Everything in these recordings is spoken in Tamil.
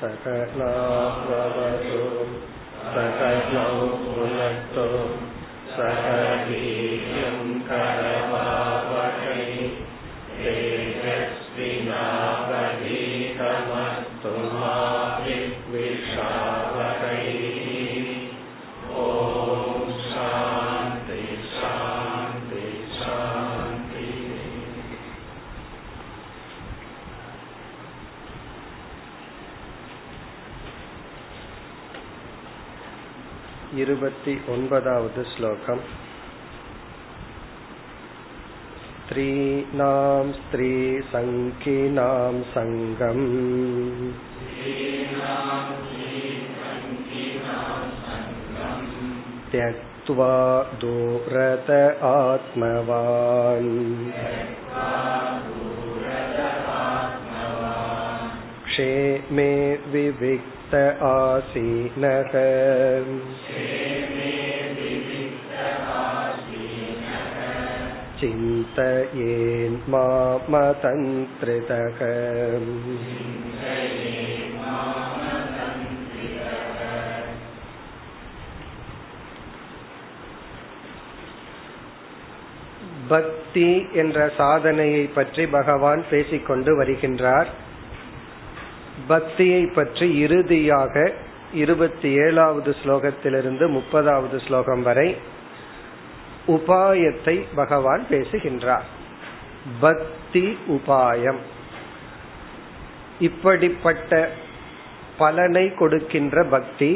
सकलावतु सकलौ पुनक्तु सह वीर्यं இருपति ओन्पदावद् श्लोकम् स्त्रीणां स्त्रीसङ्ख्यिनां सङ्गम् त्यक्त्वा दूरत आत्मवान् क्षेमे विविक्त आसीनः चिन्तयेन्मामतन्त्रितः பக்தி என்ற சாதனையை பற்றி பகவான் பேசிக்கொண்டு வருகின்றார் பக்தியை பற்றி இறுதியாக இருபத்தி ஏழாவது ஸ்லோகத்திலிருந்து முப்பதாவது ஸ்லோகம் வரை உபாயத்தை பகவான் பேசுகின்றார். பக்தி உபாயம். இப்படிப்பட்ட பலனை கொடுக்கின்ற பக்தி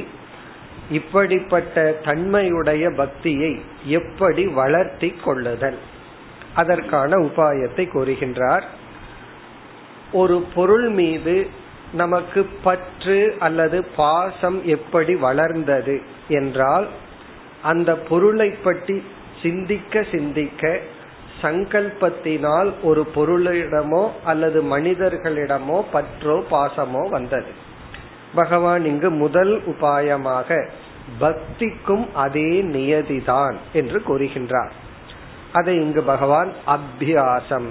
இப்படிப்பட்ட தன்மையுடைய பக்தியை எப்படி வளர்த்தி கொள்ளுதல் அதற்கான உபாயத்தை கூறுகின்றார். ஒரு பொருள் மீது நமக்கு பற்று அல்லது பாசம் எப்படி வளர்ந்தது என்றால் அந்த பொருளை பற்றி சிந்திக்க சிந்திக்க சங்கல்பத்தினால் ஒரு பொருளிடமோ அல்லது மனிதர்களிடமோ பற்றோ பாசமோ வந்தது. பகவான் இங்கு முதல் உபாயமாக பக்திக்கும் அதே நியதிதான் என்று கூறுகின்றார். அதை இங்கு பகவான் அபியாசம்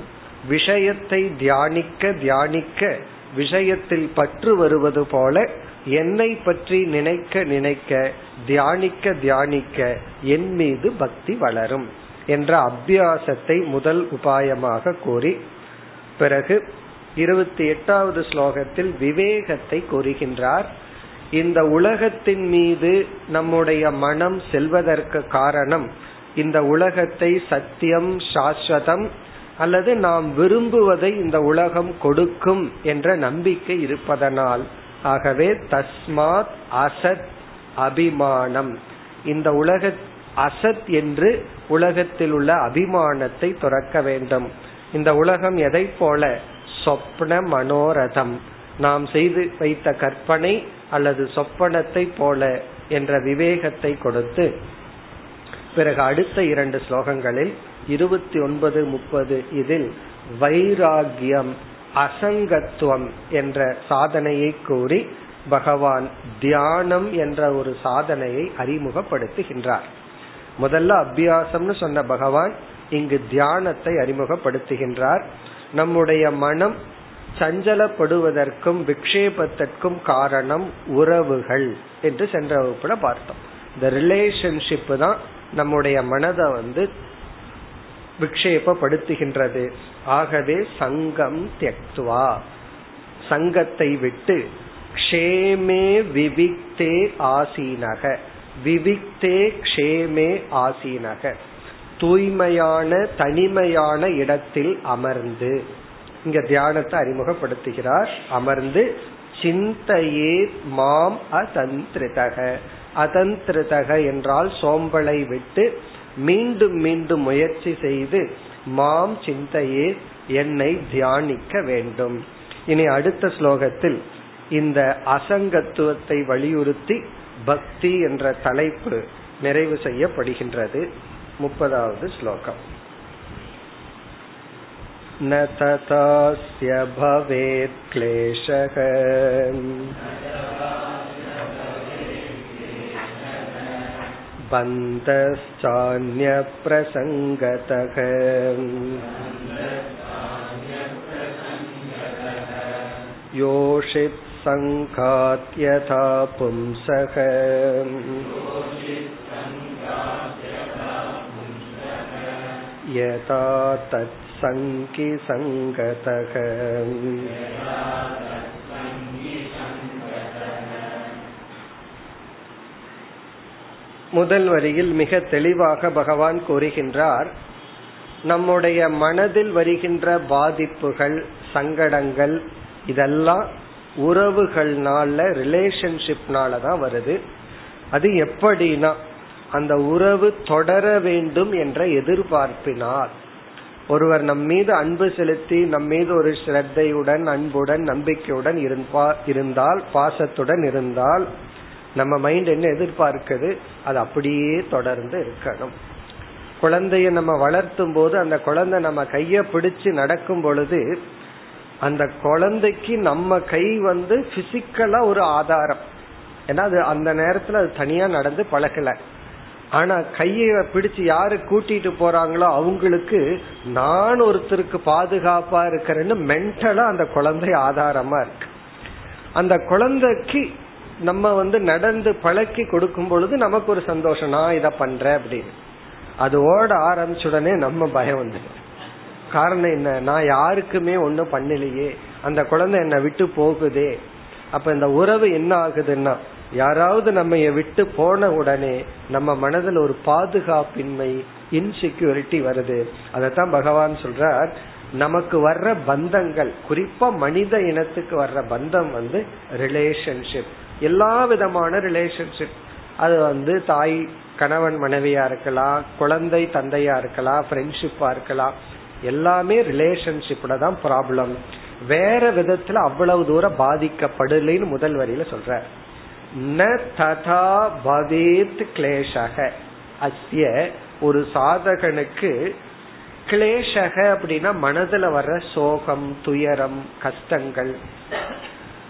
விஷயத்தை தியானிக்க தியானிக்க விஷயத்தில் பற்று வருவது போல என்னை பற்றி நினைக்க நினைக்க தியானிக்க தியானிக்க என் மீது பக்தி வளரும் என்ற அபியாசத்தை முதல் உபாயமாக கூறி பிறகு இருபத்தி எட்டாவது ஸ்லோகத்தில் விவேகத்தை கூறுகின்றார். இந்த உலகத்தின் மீது நம்முடைய மனம் செல்வதற்கு காரணம் இந்த உலகத்தை சத்தியம் சாஸ்வதம் அல்லது நாம் விரும்புவதை இந்த உலகம் கொடுக்கும் என்ற நம்பிக்கை இருப்பதனால் ஆகவே தஸ்மாத் அசத் அபிமானம். இந்த உலக அசத் என்று உலகத்தில் உள்ள அபிமானத்தை துறக்க வேண்டும். இந்த உலகம் எதை போல? சொப்ன மனோரதம். நாம் செய்து வைத்த கற்பனை அல்லது சொப்பனத்தை போல என்ற விவேகத்தை கொடுத்து பிறகு அடுத்த இரண்டு ஸ்லோகங்களில் இருபத்தி ஒன்பது முப்பது இதில் வைராகியம் அசங்கத்துவம் என்ற சாதனையை கூறி பகவான் தியானம் என்ற ஒரு சாதனையை அறிமுகப்படுத்துகின்றார். முதல்ல அபியாசம்னு சொன்ன பகவான் இங்கு தியானத்தை அறிமுகப்படுத்துகின்றார். நம்முடைய மனம் சஞ்சலப்படுவதற்கும் விக்ஷேபத்திற்கும் காரணம் உறவுகள் என்று சென்ற வகுப்புல பார்த்தோம். இந்த ரிலேஷன்ஷிப் தான் நம்முடைய மனதை வந்து விக்ஷேபப்படுத்துகின்றது. ஆகவே சங்கம் தியக்துவா. சங்கத்தை விட்டு க்ஷேமே விவிக்தே ஆசீனக. விவிக்தே க்ஷேமே ஆசீனக. தூய்மையான தனிமையான இடத்தில் அமர்ந்து. இங்க தியானத்தை அறிமுகப்படுத்துகிறார். அமர்ந்து சிந்தையே மாம் அதந்திரிதக. அதந்திரிதக என்றால் சோம்பலை விட்டு மீண்டும் மீண்டும் முயற்சி செய்து மாம் சிந்தையே என்னை தியானிக்க வேண்டும் இனி அடுத்த ஸ்லோகத்தில் இந்த அசங்கத்துவத்தை வலியுறுத்தி பக்தி என்ற தலைப்பு நிறைவு செய்யப்படுகின்றது முப்பதாவது ஸ்லோகம் न तथास्य भवेत् क्लेशः बन्धश्चान्यप्रसङ्गतः योषित् सङ्घात् यथा पुंसः यथा तत्सङ्गि முதல் வரியில் மிக தெளிவாக பகவான் கூறுகின்றார் நம்முடைய மனதில் வருகின்ற பாதிப்புகள் சங்கடங்கள் இதெல்லாம் உறவுகள்னால ரிலேஷன்ஷிப்னால தான் வருது. அது எப்படின்னா அந்த உறவு தொடர வேண்டும் என்ற எதிர்பார்ப்பினால். ஒருவர் நம் மீது அன்பு செலுத்தி நம் மீது ஒரு ஸ்ரத்தையுடன் அன்புடன் நம்பிக்கையுடன் இருந்தால் பாசத்துடன் இருந்தால் நம்ம மைண்ட் என்ன எதிர்பார்க்குது அது அப்படியே தொடர்ந்து இருக்கணும். குழந்தைய நம்ம வளர்த்தும் போது அந்த குழந்தை நம்ம கைய பிடிச்சு நடக்கும் பொழுது அந்த குழந்தைக்கு நம்ம கை வந்து பிசிக்கலா ஒரு ஆதாரம். ஏன்னா அது அந்த நேரத்துல அது தனியா நடந்து பழகல ஆனா கையை பிடிச்சு யாரு கூட்டிட்டு போறாங்களோ அவங்களுக்கு நான் ஒருத்தருக்கு பாதுகாப்பா இருக்கிறேன்னு மென்டலா அந்த குழந்தை ஆதாரமா இருக்கு. அந்த குழந்தைக்கு நம்ம வந்து நடந்து பழக்கி கொடுக்கும் பொழுது நமக்கு ஒரு சந்தோஷம். நான் இதை பண்றேன் அப்படின்னு. அது ஓட ஆரம்பிச்ச உடனே நம்ம பயம் வந்துடும். காரணம் என்ன? நான் யாருக்குமே ஒன்னும் பண்ணலையே. அந்த குழந்தை என்னை விட்டு போகுதே. அப்ப இந்த உறவு என்ன ஆகுதுன்னா யாராவது நம்ம விட்டு போன உடனே நம்ம மனதில் ஒரு பாதுகாப்பின்மை இன்செக்யூரிட்டி வருது. அதைத்தான் பகவான் சொல்றார். நமக்கு வர்ற பந்தங்கள் குறிப்பா மனித இனத்துக்கு வர்ற பந்தம் வந்து ரிலேஷன்ஷிப் எல்லா விதமான ரிலேஷன்ஷிப் அது வந்து தாய் கணவன் மனைவியா இருக்கலாம் குழந்தை தந்தையா இருக்கலாம் ஃப்ரெண்ட்ஷிப்பா இருக்கலாம். எல்லாமே ரிலேஷன்ஷிப்ல தான் ப்ராப்ளம் வேற விதத்துல அவ்வளவு தூரம் பாதிக்கப்படலைன்னு முதல் வரியில சொல்ற ந ததா பவேத் கிளேஷக. அஸ்ய ஒரு சாதகனுக்கு கிளேஷக அப்படின்னா மனதுல வர்ற சோகம் துயரம் கஷ்டங்கள்.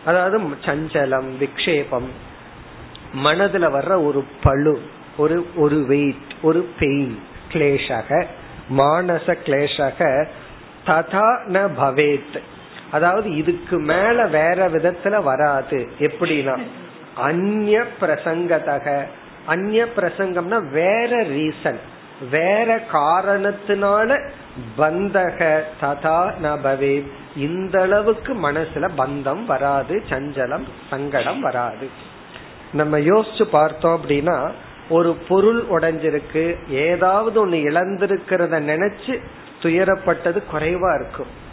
அதாவது சஞ்சலம் விக்ஷேபம். மனதுல வர்ற ஒரு பழு ஒரு ஒரு வெயிட் ஒரு பெயின் கிளேஷக. மானச கிளேஷக ததா ந பவேத். அதாவது இதுக்கு மேல வேற விதத்துல வராது. எப்படின்னா அந்நிய பிரசங்கதக. அந்நிய பிரசங்கம்னா வேற ரீசன் வேற காரணத்தினால பந்தக ததா நபவே இந்த அளவுக்கு மனசுல பந்தம் வராது சஞ்சலம் சங்கடம் வராது. நம்ம யோசிச்சு பார்த்தோம் அப்படின்னா ஒரு பொருள் உடைஞ்சிருக்கு ஏதாவது ஒண்ணு இழந்திருக்கிறத நினைச்சு துயரப்பட்டது குறைவா இருக்கும்.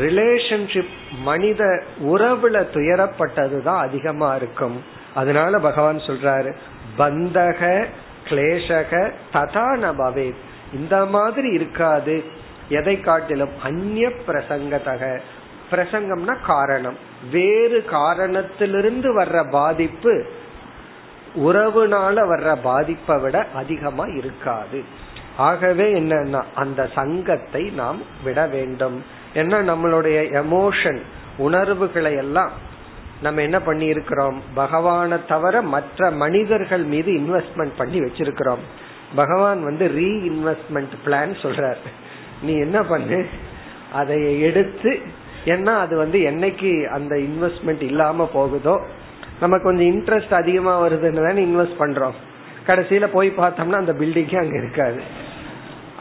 ரிலேஷன்ஷிப் மனித உறவுல துயரப்பட்டது தான் அதிகமா இருக்கும். அதனால பகவான் சொல்றாரு பந்தக கிளேஷக ததா நபவே இந்த மாதிரி இருக்காது. எதை காட்டிலும் அந்நிய பிரசங்கதக பிரசங்கம்னா காரணம். வேறு காரணத்திலிருந்து வர்ற பாதிப்பு உறவுனால வர்ற பாதிப்பை விட அதிகமா இருக்காது. ஆகவே என்னன்னா அந்த சங்கத்தை நாம் விட வேண்டும். ஏன்னா நம்மளுடைய எமோஷன் உணர்வுகளை எல்லாம் நம்ம என்ன பண்ணி இருக்கிறோம் பகவானை தவிர மற்ற மனிதர்கள் மீது இன்வெஸ்ட்மெண்ட் பண்ணி வச்சிருக்கிறோம். பகவான் வந்து ரீஇன்வெஸ்ட்மெண்ட் பிளான் சொல்றார். நீ என்ன பண்ணு? அதை எடுத்து ஏன்னா அது வந்து என்னைக்கு அந்த இன்வெஸ்ட்மெண்ட் இல்லாம போகுதோ நமக்கு கொஞ்சம் இன்ட்ரெஸ்ட் அதிகமா வருதுன்னு தானே இன்வெஸ்ட் பண்றோம். கடைசியில போய் பார்த்தோம்னா அந்த பில்டிங்கே அங்க இருக்காது.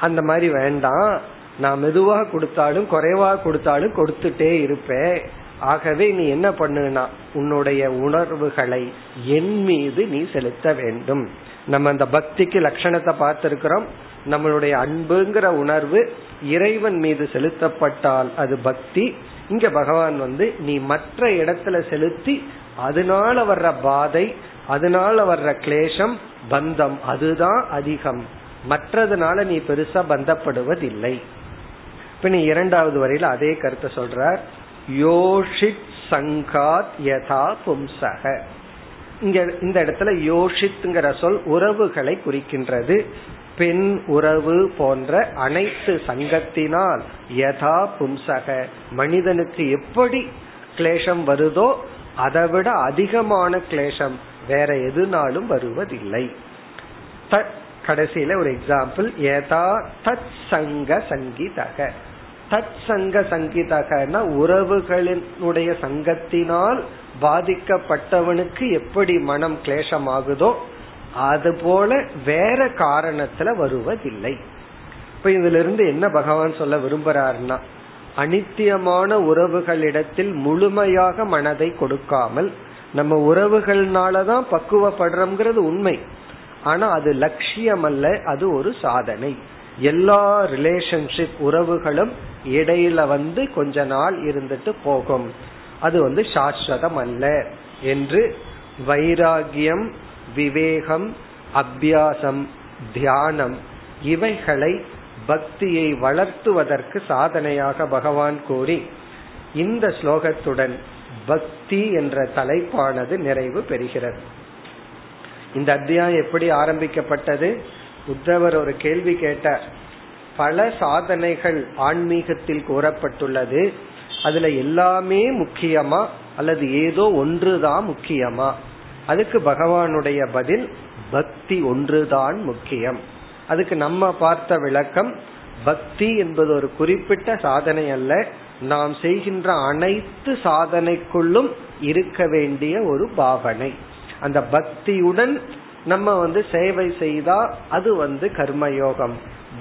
அந்த மாதிரி வேண்டாம். நான் மெதுவா கொடுத்தாலும் குறைவா கொடுத்தாலும் கொடுத்துட்டே இருப்பேன். ஆகவே நீ என்ன பண்ணுனா உன்னுடைய உணர்வுகளை என் மீது நீ செலுத்த வேண்டும். நம்ம அந்த பக்திக்கு லட்சணத்தை பார்த்திருக்கிறோம். நம்மளுடைய அன்புங்கிற உணர்வு இறைவன் மீது செலுத்தப்பட்டால் அது பக்தி. இங்க பகவான் வந்து நீ மற்ற இடத்துல செலுத்தி அதனால வர்ற பாதை அதனால வர்ற கிளேசம் பந்தம் அதுதான் அதிகம். மற்றதுனால நீ பெருசா பந்தப்படுவதில்லை. இப்ப நீ இரண்டாவது வரையில அதே கருத்தை சொல்றார். யோஷித் சங்காத் யதா பும்சக இங்க இந்த இடத்துல யோஷித்ங்கிற சொல் உறவுகளை குறிக்கின்றது. பெண் உறவு போன்ற அனைத்து சங்கத்தினால் யதா பும்சக மனிதனுக்கு எப்படி கிளேஷம் வருதோ அதை விட அதிகமான கிளேஷம் வேற எதுனாலும் வருவதில்லை. கடைசியில ஒரு எக்ஸாம்பிள் ஏதா தத் சங்க சங்கீதக. தத் சங்க சங்கிதகன உறவுகளினுடைய சங்கத்தினால் பாதிக்கப்பட்டவனுக்கு எப்படி மனம் கிளேசமாகுதோ அதுபோல வேற காரணத்துல வருவதில்லை. இப்ப இதுல இருந்து என்ன பகவான் சொல்ல விரும்புறாருன்னா அனித்தியமான உறவுகளிடத்தில் முழுமையாக மனதை கொடுக்காமல் நம்ம உறவுகள்னாலதான் பக்குவப்படுறோம்ங்கிறது உண்மை. ஆனா அது லட்சியம் அல்ல அது ஒரு சாதனை. எல்லா ரிலேஷன்ஷிப் உறவுகளும் இடையில வந்து கொஞ்ச நாள் இருந்துட்டு போகும். அது வந்து சாஸ்வதம் அல்ல என்று வைராகியம் விவேகம் அபியாசம் தியானம் இவைகளை பக்தியை வளர்த்துவதற்கு சாதனையாக பகவான் கூறி இந்த ஸ்லோகத்துடன் பக்தி என்ற தலைப்பானது நிறைவு பெறுகிறது. இந்த அத்தியாயம் எப்படி ஆரம்பிக்கப்பட்டது? உத்தவர் ஒரு கேள்வி கேட்டார். பல சாதனைகள் ஆன்மீகத்தில் கூறப்பட்டுள்ளது. அதுல எல்லாமே முக்கியமா அல்லது ஏதோ ஒன்றுதான் முக்கியமா? அதுக்கு பகவானுடைய பதில் பக்தி ஒன்றுதான் முக்கியம். அதுக்கு நம்ம பார்த்த விளக்கம் பக்தி என்பது ஒரு குறிப்பிட்ட சாதனை அல்ல. நாம் செய்கின்ற அனைத்து சாதனைக்குள்ளும் இருக்க வேண்டிய ஒரு பாவனை. அந்த பக்தியுடன் நம்ம வந்து சேவை செய்தா அது வந்து கர்மயோகம்.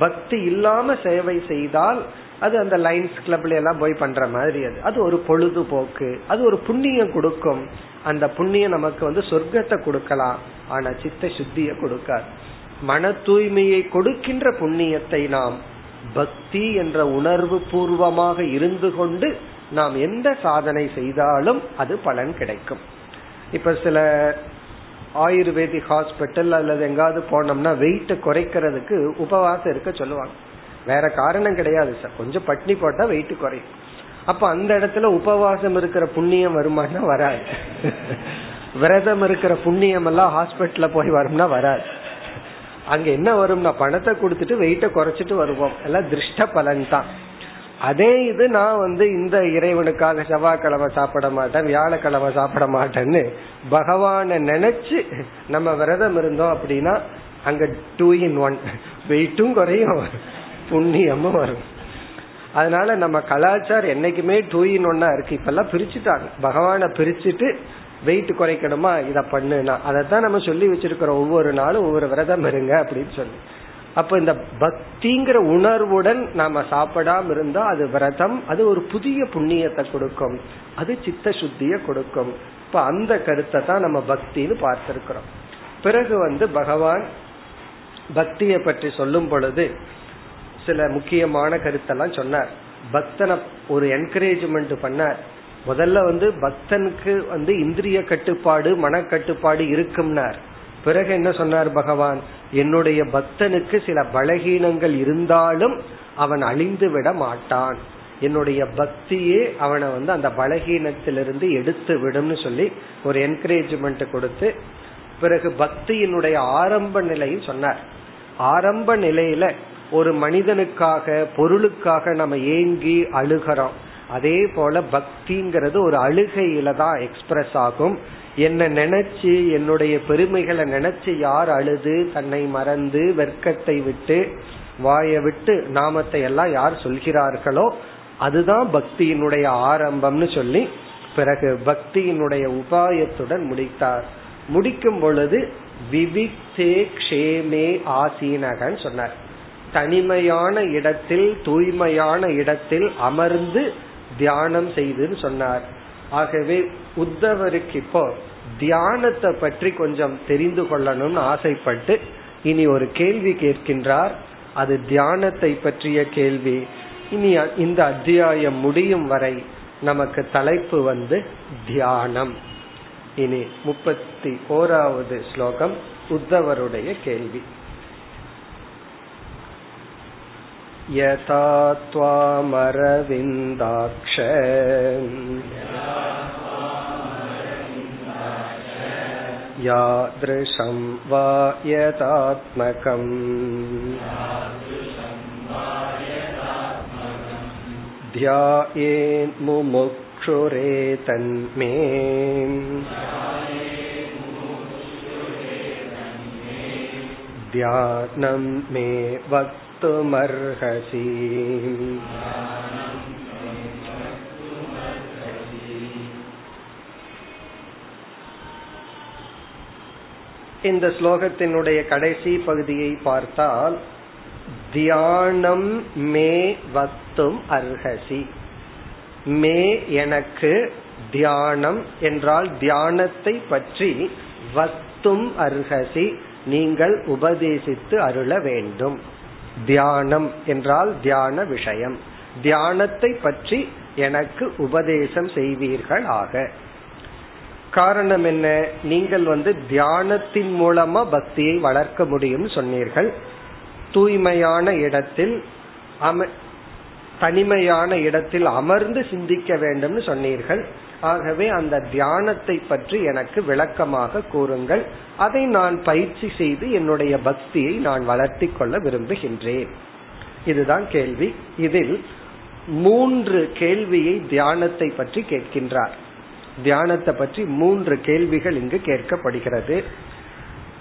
பக்தி இல்லாம சேவை செய்தால் அது அந்த லைன்ஸ் கிளப்ல எல்லாம் போய் பண்ற மாதிரி அது. அது ஒரு பொழுதுபோக்கு. அது ஒரு புண்ணியம் கொடுக்கும். அந்த புண்ணியம் நமக்கு வந்து சொர்க்கத்தை கொடுக்கலாம். ஆனா சித்த சுத்திய கொடுக்காது. மன தூய்மையை கொடுக்கின்ற புண்ணியத்தை நாம் பக்தி என்ற உணர்வு பூர்வமாக இருந்து கொண்டு நாம் எந்த சாதனை செய்தாலும் அது பலன் கிடைக்கும். இப்ப சில ஆயுர்வேதிக் ஹாஸ்பிட்டல் அல்லது எங்காவது போனோம்னா வெயிட்டை குறைக்கிறதுக்கு உபவாசம் இருக்க சொல்லுவாங்க. வேற காரணம் கிடையாது சார். கொஞ்சம் பட்னி போட்டா வெயிட் குறையும். அப்ப அந்த இடத்துல உபவாசம் இருக்கிற புண்ணியம் வருமானா வராது. விரதம் இருக்கிற புண்ணியம் எல்லாம் ஹாஸ்பிட்டல்ல போய் வரும்னா வராது. அங்க என்ன வரும்னா பணத்தை கொடுத்துட்டு வெயிட்ட குறைச்சிட்டு வருவோம். எல்லாம் திருஷ்ட பலன் தான். அதே இது நான் வந்து இந்த இறைவனுக்காக செவ்வாய்க்கிழமை சாப்பிட மாட்டேன் வியாழக்கிழமை சாப்பிட மாட்டேன்னு பகவான நினைச்சு நம்ம விரதம் இருந்தோம் அப்படின்னா அங்க டூ இன் ஒன் வெயிட்டும் குறையும். புண்ணியமும் வரும். அதனால நம்ம கலாச்சாரம் என்னைக்குமே டூ இன் ஒன்னா இருக்கு. இப்பெல்லாம் பிரிச்சுட்டாங்க. பகவான பிரிச்சுட்டு வெயிட் குறைக்கணுமா? இதை பண்ணுனா. அதைத்தான் நம்ம சொல்லி வச்சிருக்கிறோம். ஒவ்வொரு நாளும் ஒவ்வொரு விரதம் இருங்க அப்படின்னு சொல்லி. அப்ப இந்த பக்திங்கிற உணர்வுடன் நாம சாப்பிடாம இருந்தா அது விரதம் அது ஒரு புதிய புண்ணியத்தை கொடுக்கும். அது சித்த சுத்திய கொடுக்கும். இப்ப அந்த கருத்தை தான் நம்ம பக்தின்னு பார்த்திருக்கிறோம். பிறகு வந்து பகவான் பக்தியை பற்றி சொல்லும் பொழுது சில முக்கியமான கருத்தெல்லாம் சொன்னார். பக்தனை ஒரு என்கரேஜ்மெண்ட் பண்ணார். முதல்ல வந்து பக்தனுக்கு வந்து இந்திரிய கட்டுப்பாடு மனக்கட்டுப்பாடு இருக்கும்னார். பிறகு என்ன சொன்னார் பகவான்? என்னுடைய பக்தனுக்கு சில பலகீனங்கள் இருந்தாலும் அவன் அழிந்து விட மாட்டான். என்னுடைய பக்தியே அவனை வந்து அந்த பலகீனத்திலிருந்து எடுத்து விடும்னு சொல்லி ஒரு என்கரேஜ்மெண்ட் கொடுத்து பிறகு பக்தியினுடைய ஆரம்ப நிலையும் சொன்னார். ஆரம்ப நிலையில ஒரு மனிதனுக்காக பொருளுக்காக நம்ம ஏங்கி அழுகிறோம். அதே போல பக்திங்கிறது ஒரு அழுகையில தான் எக்ஸ்பிரஸ் ஆகும். என்ன நினைச்சு என்னுடைய பெருமைகளை நினைச்சு யார் அழுது தன்னை மறந்து வெர்க்கத்தை விட்டு வாயை விட்டு நாமத்தை எல்லாம் யார் சொல்கிறார்களோ அதுதான் பக்தியினுடைய ஆரம்பம்னு சொல்லி பிறகு பக்தியினுடைய உபாயத்துடன் முடித்தார். முடிக்கும் பொழுது விவிக்தே க்ஷேமே ஆசீனகன் சொன்னார். தனிமையான இடத்தில் தூய்மையான இடத்தில் அமர்ந்து தியானம் செய்துன்னு சொன்னார். ஆகவே உத்தவருக்கு இப்போ தியானத்தை பற்றி கொஞ்சம் தெரிந்து கொள்ளணும்னு ஆசைப்பட்டு இனி ஒரு கேள்வி கேட்கின்றார். அது தியானத்தை பற்றிய கேள்வி. இனி இந்த அத்தியாயம் முடியும் வரை நமக்கு தலைப்பு வந்து தியானம். இனி முப்பத்தி ஓராவது ஸ்லோகம் உத்தவருடைய கேள்வி. यथा त्वामरविन्दाक्ष यादृशं वा यतात्मकम् ध्यायेन्मुमुक्षुरेतन्मे ध्यानं मे वक् कर्तुमर्हसि இந்த ஸ்லோகத்தினுடைய கடைசி பகுதியை பார்த்தால் தியானம் மே வத்தும் அர்ஹசி மே எனக்கு தியானம் என்றால் தியானத்தை பற்றி வத்தும் அர்ஹசி நீங்கள் உபதேசித்து அருள வேண்டும். தியானம் என்றால் தியான விஷயம். தியானத்தை பற்றி எனக்கு உபதேசம் செய்வீர்கள் ஆக காரணம் என்ன? நீங்கள் வந்து தியானத்தின் மூலமா பக்தியை வளர்க்க முடியும் சொன்னீர்கள். தூய்மையான இடத்தில் அம தனிமையான இடத்தில் அமர்ந்து சிந்திக்க வேண்டும்னு சொன்னீர்கள். ஆகவே அந்த தியானத்தை பற்றி எனக்கு விளக்கமாக கூறுங்கள். அதை நான் பயிற்சி செய்து என்னுடைய பக்தியை நான் வளர்த்தி கொள்ள விரும்புகின்றேன். இதுதான் கேள்வி. இதில் மூன்று கேள்வியை தியானத்தை பற்றி கேட்கின்றார். தியானத்தை பற்றி மூன்று கேள்விகள் இங்கு கேட்கப்படுகிறது.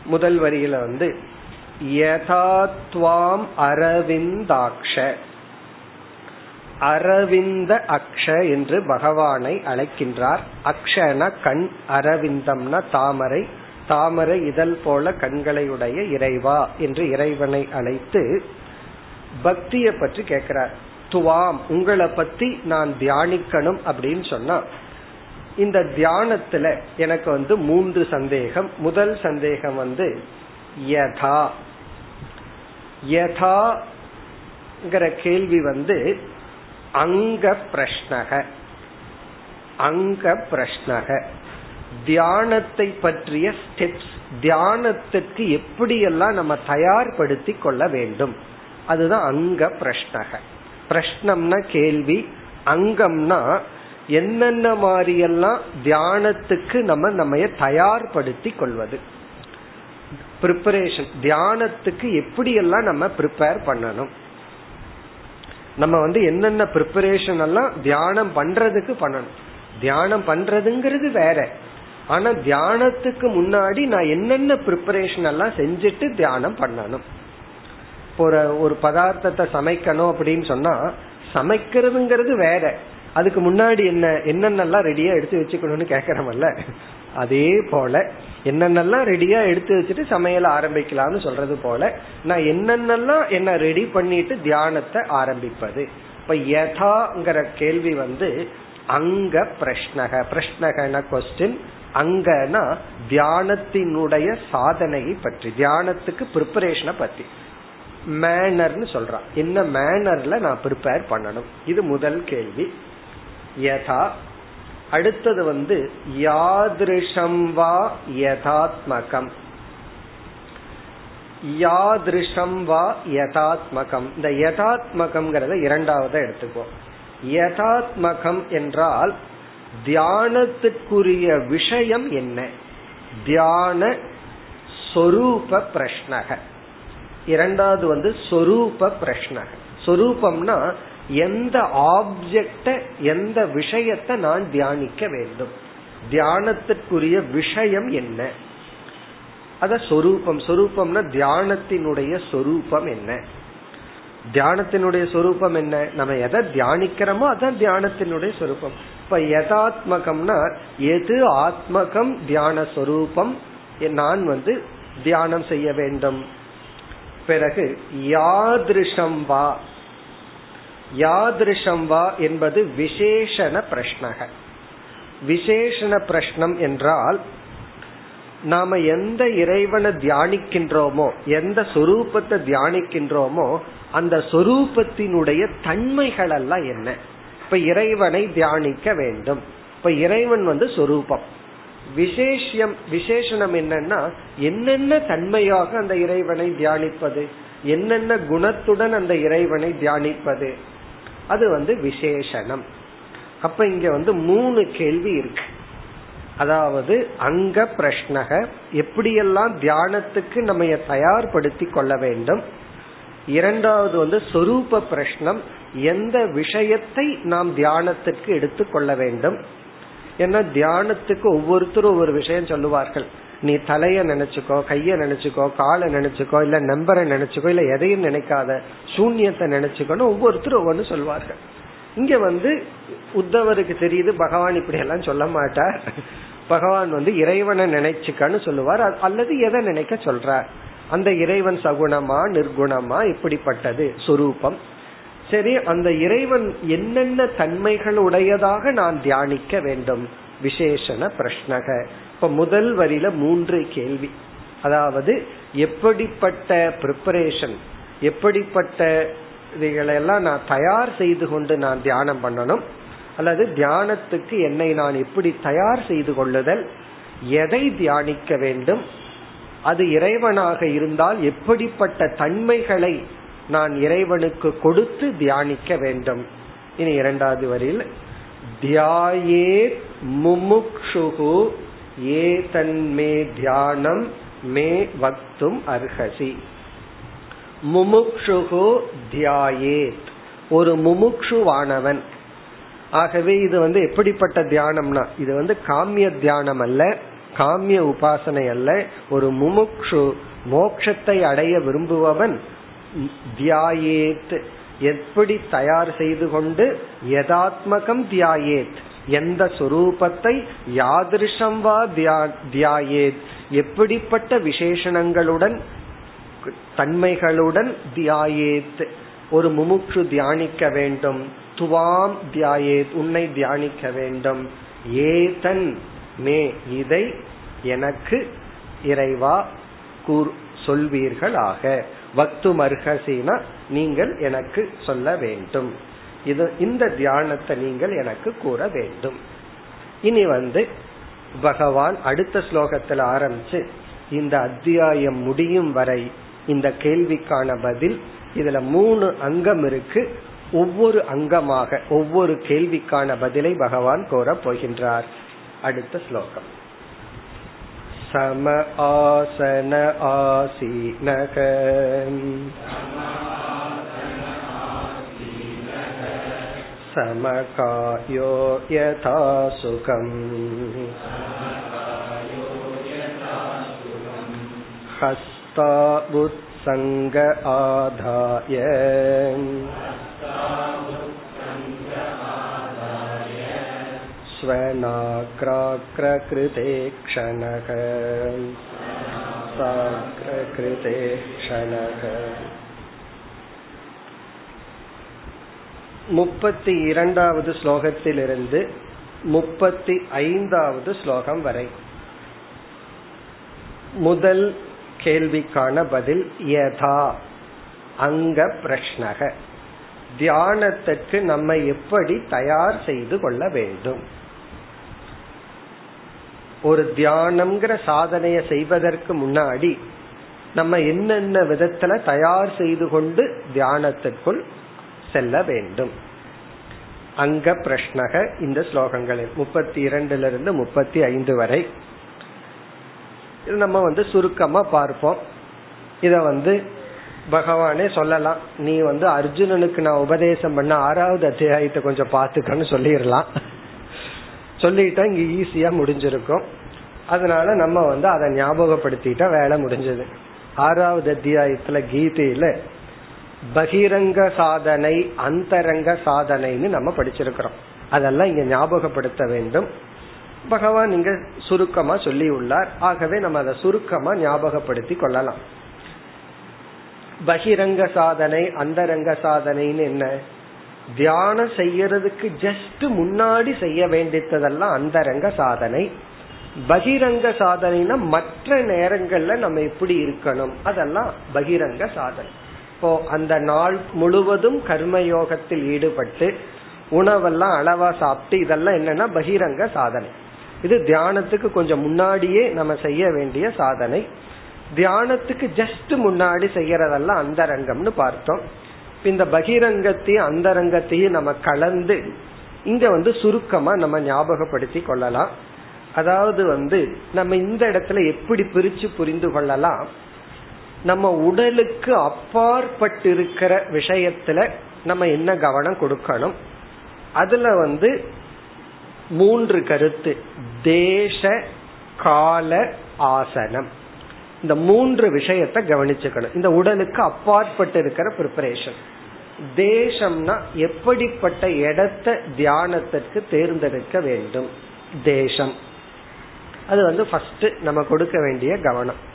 முதல் வரியில வந்து யதாத்வாம் அரவிந்தாக்ஷ அரவிந்த அக்ஷ என்று பகவானை அழைக்கின்றார். அக்ஷன கண் அரவிந்தம்னா தாமரை. தாமரை இதழ் போல கண்களை உடைய இறைவா என்று இறைவனை அழைத்து பக்திய பற்றி கேட்கிறார். துவாம் உங்களை பத்தி நான் தியானிக்கணும் அப்படின்னு சொன்னா இந்த தியானத்துல எனக்கு வந்து மூன்று சந்தேகம். முதல் சந்தேகம் வந்து யதா. யதாங்கிற கேள்வி வந்து அங்க பிரஷ்னக. அங்க பிரஷ்னக. தியானத்தை பற்றிய ஸ்டெப்ஸ். தியானத்திற்கு எப்படியெல்லாம் நம்ம தயார்படுத்தி கொள்ள வேண்டும். அதுதான் அங்க பிரஷ்னக. பிரஷ்னம்னா கேள்வி. அங்கம்னா என்னென்ன மாதிரியெல்லாம் தியானத்துக்கு நம்ம நம்ம தயார்படுத்தி கொள்வது. ப்ரிப்பரேஷன் தியானத்துக்கு எப்படியெல்லாம் நம்ம ப்ரிப்பேர் பண்ணணும். நம்ம வந்து என்னென்ன ப்ரிப்பரேஷன் எல்லாம் தியானம் பண்றதுக்கு பண்ணணும். தியானம் பண்றதுங்கிறது வேற. ஆனா தியானத்துக்கு முன்னாடி நான் என்னென்ன ப்ரிப்பரேஷன் எல்லாம் செஞ்சுட்டு தியானம் பண்ணணும். ஒரு ஒரு பதார்த்தத்தை சமைக்கணும் அப்படின்னு சொன்னா சமைக்கிறதுங்கிறது வேற. அதுக்கு முன்னாடி என்ன என்னென்னலாம் ரெடியா எடுத்து வச்சுக்கணும்னு கேக்குறமல்ல அதே போல என்னென்னலாம் ரெடியா எடுத்து வச்சுட்டு சமையல ஆரம்பிக்கலாம்னு சொல்றது போல நான் என்னென்னலாம் என்ன ரெடி பண்ணிட்டு தியானத்தை ஆரம்பிப்பது? இப்ப யதாங்கிற கேள்வி வந்து அங்க பிரஷ்னக. பிரஷ்னகன கொஸ்டின் அங்கனா தியானத்தினுடைய சாதனையை பற்றி தியானத்துக்கு ப்ரிப்பரேஷனை பத்தி. மேனர்னு சொல்றான். என்ன மேனர்ல நான் ப்ரிப்பேர் பண்ணணும்? இது முதல் கேள்வி. யதா அடுத்தது வந்து யாதிருஷம் வா யதாத்மகம். யாதிருஷம் வா யதாத்மகம். இந்த யதாத்மகம்ங்கிறத இரண்டாவது எடுத்துக்கோ யதாத்மகம் என்றால் தியானத்துக்குரிய விஷயம் என்ன? தியான சொரூப பிரஷ்னக. இரண்டாவது வந்து சொரூப பிரஷ்னக. சொரூபம்னா எந்த ஆப்ஜெக்ட எந்த விஷயத்தை நான் தியானிக்க வேண்டும்? தியானத்திற்குரிய விஷயம் என்ன? அத சொரூபம் சொரூபம்னா தியானத்தினுடைய சொரூபம் என்ன? தியானத்தினுடைய சொரூபம் என்ன? நம்ம எதை தியானிக்கிறோமோ அதான் தியானத்தினுடைய சொரூபம். இப்ப யதாத்மகம்னா எது ஆத்மகம் தியான சொரூபம்? நான் வந்து தியானம் செய்ய வேண்டும். பிறகு யாதிருஷம் வா யாதிருஷம் வா என்பது விசேஷண பிரஷ்னக. விசேஷண பிரஷ்னம் என்றால் நாம எந்த இறைவனை தியானிக்கின்றோமோ எந்த சொரூபத்தை தியானிக்கின்றோமோ அந்த சொரூபத்தினுடைய தன்மைகள் எல்லாம் என்ன? இப்ப இறைவனை தியானிக்க வேண்டும். இப்ப இறைவன் வந்து சொரூபம். விசேஷம் விசேஷனம் என்னன்னா என்னென்ன தன்மையாக அந்த இறைவனை தியானிப்பது? என்னென்ன குணத்துடன் அந்த இறைவனை தியானிப்பது? அது வந்து விசேஷனம். அப்ப இங்க வந்து மூணு கேள்வி இருக்கு. அதாவது அங்க பிரஷ்னக எப்படியெல்லாம் தியானத்துக்கு நம்ம தயார்படுத்தி கொள்ள வேண்டும்? இரண்டாவது வந்து சொரூப பிரஷ்னம் எந்த விஷயத்தை நாம் தியானத்துக்கு எடுத்துக்கொள்ள வேண்டும்? ஏன்னா தியானத்துக்கு ஒவ்வொருத்தரும் ஒவ்வொரு விஷயம் சொல்லுவார்கள். நீ தலைய நினைச்சுக்கோ கைய நினைச்சுக்கோ காலை நினைச்சுக்கோ இல்ல நம்பரை நினைச்சுக்கோ இல்ல எதையும் நினைக்காத சூன்யத்தை நினைச்சுக்கோன்னு ஒவ்வொருத்தரும் ஒவ்வொன்னு சொல்வார்கள். இங்க வந்து உத்தவருக்கு தெரியுது பகவான் இப்படி எல்லாம் சொல்ல மாட்டார். பகவான் வந்து இறைவனை நினைச்சுக்கன்னு சொல்லுவார். அல்லது எதை நினைக்க சொல்றார்? அந்த இறைவன் சகுணமா நிர்குணமா இப்படிப்பட்டது சொரூபம். சரி அந்த இறைவன் என்னென்ன தன்மைகள் உடையதாக நான் தியானிக்க வேண்டும்? விசேஷன பிரஷ்னக. இப்ப முதல் வரியில மூன்று கேள்வி. அதாவது எப்படிப்பட்ட ப்ரிப்பரேஷன் எப்படிப்பட்ட எல்லாம் நான் தயார் செய்து கொண்டு நான் தியானம் பண்ணணும் அல்லது தியானத்துக்கு என்னை நான் எப்படி தயார் செய்து கொள்ளுதல் எதை தியானிக்க வேண்டும் அது இறைவனாக இருந்தால் எப்படிப்பட்ட தன்மைகளை நான் இறைவனுக்கு கொடுத்து தியானிக்க வேண்டும். இனி இரண்டாவது வரியில் தியாயே முமுக்ஷுகு ஏ தன்மே தியானம் மே வக்தும் அர்ஹசி முமுக்ஷுகு தியாயேத் ஒரு முமுக்ஷுவானவன். ஆகவே இது வந்து எப்படிப்பட்ட தியானம்னா இது வந்து காமிய தியானம் அல்ல காமிய உபாசனை அல்ல. ஒரு முமுக்ஷு மோக்ஷத்தை அடைய விரும்புபவன் தியாயேத். எப்படி தயார் செய்து கொண்டு யதாத்மகம் தியாயேத்? எந்த சொரூபத்தை யாதிருஷம் வா தியாயேத்? எப்படிப்பட்ட விசேஷணங்களுடன் தன்மைகளுடன் தியாயேத்? ஒரு முமுட்சு தியானிக்க வேண்டும். துவாம் தியாயேத் உன்னை தியானிக்க வேண்டும். ஏதன் மே இதை எனக்கு இறைவா கூர் சொல்வீர்களாக. வக்து மர்ஹசினா நீங்கள் எனக்கு சொல்ல வேண்டும். இது இந்த தியானத்தை நீங்கள் எனக்கு கூற வேண்டும். இனி வந்து பகவான் அடுத்த ஸ்லோகத்தில் ஆரம்பிச்சு இந்த அத்தியாயம் முடியும் வரை இந்த கேள்விக்கான பதில் இதுல மூணு அங்கம் இருக்கு. ஒவ்வொரு அங்கமாக ஒவ்வொரு கேள்விக்கான பதிலை பகவான் கோரப் போகின்றார். அடுத்த ஸ்லோகம். சம ஆசன ஆசீனக समकायो यथा सुखम् हस्ताबुत्सङ्ग आधाय स्वनाक्राक्रकृते क्षणः साग्रकृते क्षणः முப்பத்தி இரண்டாவது ஸ்லோகத்திலிருந்து முப்பத்தி ஐந்தாவது ஸ்லோகம் வரை முதல் கேள்விக்கான பதில் யதா அங்க பிரஷ்னக தியானத்திற்கு நம்ம எப்படி தயார் செய்து கொள்ள வேண்டும் ஒரு தியானம்ங்கிற சாதனையை செய்வதற்கு முன்னாடி நம்ம என்னென்ன விதத்துல தயார் செய்து கொண்டு தியானத்திற்குள் செல்ல வேண்டும். அங்க பிரஷ்னக இந்த ஸ்லோகங்களில் முப்பத்தி இரண்டுல இருந்து முப்பத்தி ஐந்து வரை நம்ம வந்து சுருக்கமா பார்ப்போம். இத வந்து பகவானே சொல்லலாம். நீ வந்து அர்ஜுனனுக்கு நான் உபதேசம் பண்ண ஆறாவது அத்தியாயத்தை கொஞ்சம் பாத்துக்கன்னு சொல்லிடலாம் சொல்லிட்டா இங்க ஈஸியா முடிஞ்சிருக்கும். அதனால நம்ம வந்து அதை ஞாபகப்படுத்திட்டா வேலை முடிஞ்சது. ஆறாவது அத்தியாயத்துல கீதையில பகிரங்க சாதனை அந்தரங்க சாதனைன்னு நம்ம படிச்சிருக்கிறோம். அதெல்லாம் இங்க ஞாபகப்படுத்த வேண்டும். பகவான் இங்க சுருக்கமா சொல்லி உள்ளார். ஆகவே நம்ம அதை சுருக்கமா ஞாபகப்படுத்தி கொள்ளலாம். பகிரங்க சாதனை அந்தரங்க சாதனைன்னு என்ன? தியானம் செய்யறதுக்கு ஜஸ்ட் முன்னாடி செய்ய வேண்டியதெல்லாம் அந்தரங்க சாதனை. பகிரங்க சாதனைனா மற்ற நேரங்கள்ல நம்ம எப்படி இருக்கணும்? அதெல்லாம் பகிரங்க சாதனை. இப்போ அந்த நாள் முழுவதும் கர்மயோகத்தில் ஈடுபட்டு உணவெல்லாம் அளவா சாப்பிட்டு இதெல்லாம் என்னன்னா பகிரங்க சாதனை. இது தியானத்துக்கு கொஞ்சம் முன்னாடியே நம்ம செய்ய வேண்டிய சாதனை. தியானத்துக்கு ஜஸ்ட் முன்னாடி செய்யறதெல்லாம் அந்தரங்கம்னு பார்த்தோம். இந்த பகிரங்கத்தையும் அந்தரங்கத்தையும் நம்ம கலந்து இங்க வந்து சுருக்கமா நம்ம ஞாபகப்படுத்தி கொள்ளலாம். அதாவது வந்து நம்ம இந்த இடத்துல எப்படி பிரிச்சு புரிந்து கொள்ளலாம்? நம்ம உடலுக்கு அப்பாற்பட்டு இருக்கிற விஷயத்துல நம்ம என்ன கவனம் கொடுக்கணும்? அதுல வந்து மூன்று கருத்து. தேச கால ஆசனம். இந்த மூன்று விஷயத்த கவனிச்சுக்கணும். இந்த உடலுக்கு அப்பாற்பட்டு இருக்கிற ப்ரிப்பரேஷன் தேசம்னா எப்படிப்பட்ட இடத்த தியானத்திற்கு தேர்ந்தெடுக்க வேண்டும்? தேசம். அது வந்து ஃபர்ஸ்ட் நம்ம கொடுக்க வேண்டிய கவனம்.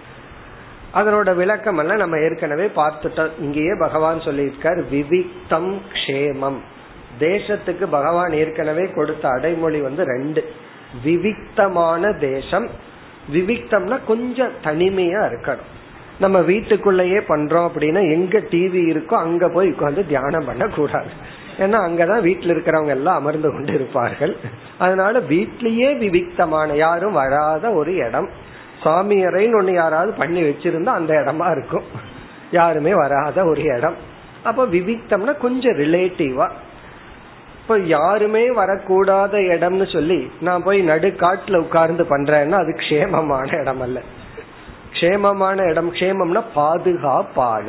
அதனோட விளக்கம் எல்லாம் நம்ம ஏற்கனவே பார்த்துட்டோம். இங்கேயே பகவான் சொல்லியிருக்கார் விவிக்தம் க்ஷேமம். தேசத்துக்கு பகவான் ஏற்கனவே கொடுத்த அடைமொழி வந்து ரெண்டு. விவிக்தமான தேசம். விவிக்தம்னா கொஞ்சம் தனிமையா இருக்கணும். நம்ம வீட்டுக்குள்ளேயே பண்றோம் அப்படின்னா எங்க டிவி இருக்கோ அங்க போய் உட்காந்து தியானம் பண்ண கூடாது ஏன்னா அங்கதான் வீட்டுல இருக்கிறவங்க எல்லாம் அமர்ந்து கொண்டு இருப்பார்கள் அதனால வீட்லயே விவிக்தமான யாரும் வராத ஒரு இடம். சுவாமி அறைன்னு ஒண்ணு யாராவது பண்ணி வச்சிருந்தா அந்த இடமா இருக்கும். யாருமே வராத ஒரு இடம். அப்ப விவிக்தம்னா கொஞ்சம் ரிலேட்டிவா இப்ப யாருமே வரக்கூடாத இடம்னு சொல்லி நான் போய் நடுக்காட்டுல உட்கார்ந்து பண்றேன்னா அது க்ஷேமமான இடம் அல்ல க்ஷேமமான இடம் க்ஷேமம்னா பாதுகாப்பான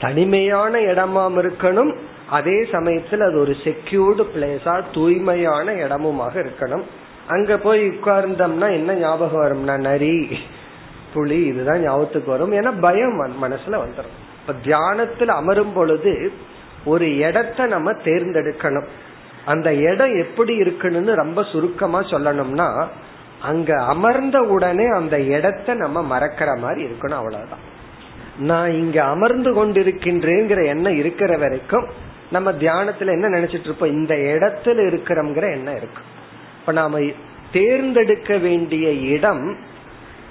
தனிமையான இடமாம் இருக்கணும். அதே சமயத்தில் அது ஒரு செக்யூர்டு பிளேஸா தூய்மையான இடமுமாக இருக்கணும். அங்க போய் உட்கார்ந்தோம்னா என்ன ஞாபகம் வரும்னா நரி புலி இதுதான் ஞாபகத்துக்கு வரும். ஏன்னா பயம் மனசுல வந்துடும் இப்ப தியானத்தில் அமரும் பொழுது ஒரு இடத்த நம்ம தேர்ந்தெடுக்கணும். அந்த இடம் எப்படி இருக்கணும்னு ரொம்ப சுருக்கமா சொல்லணும்னா அங்க அமர்ந்த உடனே அந்த இடத்த நம்ம மறக்கிற மாதிரி இருக்கணும் அவ்வளவுதான். நான் இங்க அமர்ந்து கொண்டிருக்கின்றேங்கிற எண்ணம் இருக்கிற வரைக்கும் நம்ம தியானத்துல என்ன நினைச்சிட்டு இருப்போம்? இந்த இடத்துல இருக்கிறோங்கிற எண்ணம் இருக்கு இப்ப நாம தேர்ந்தெடுக்க வேண்டிய இடம்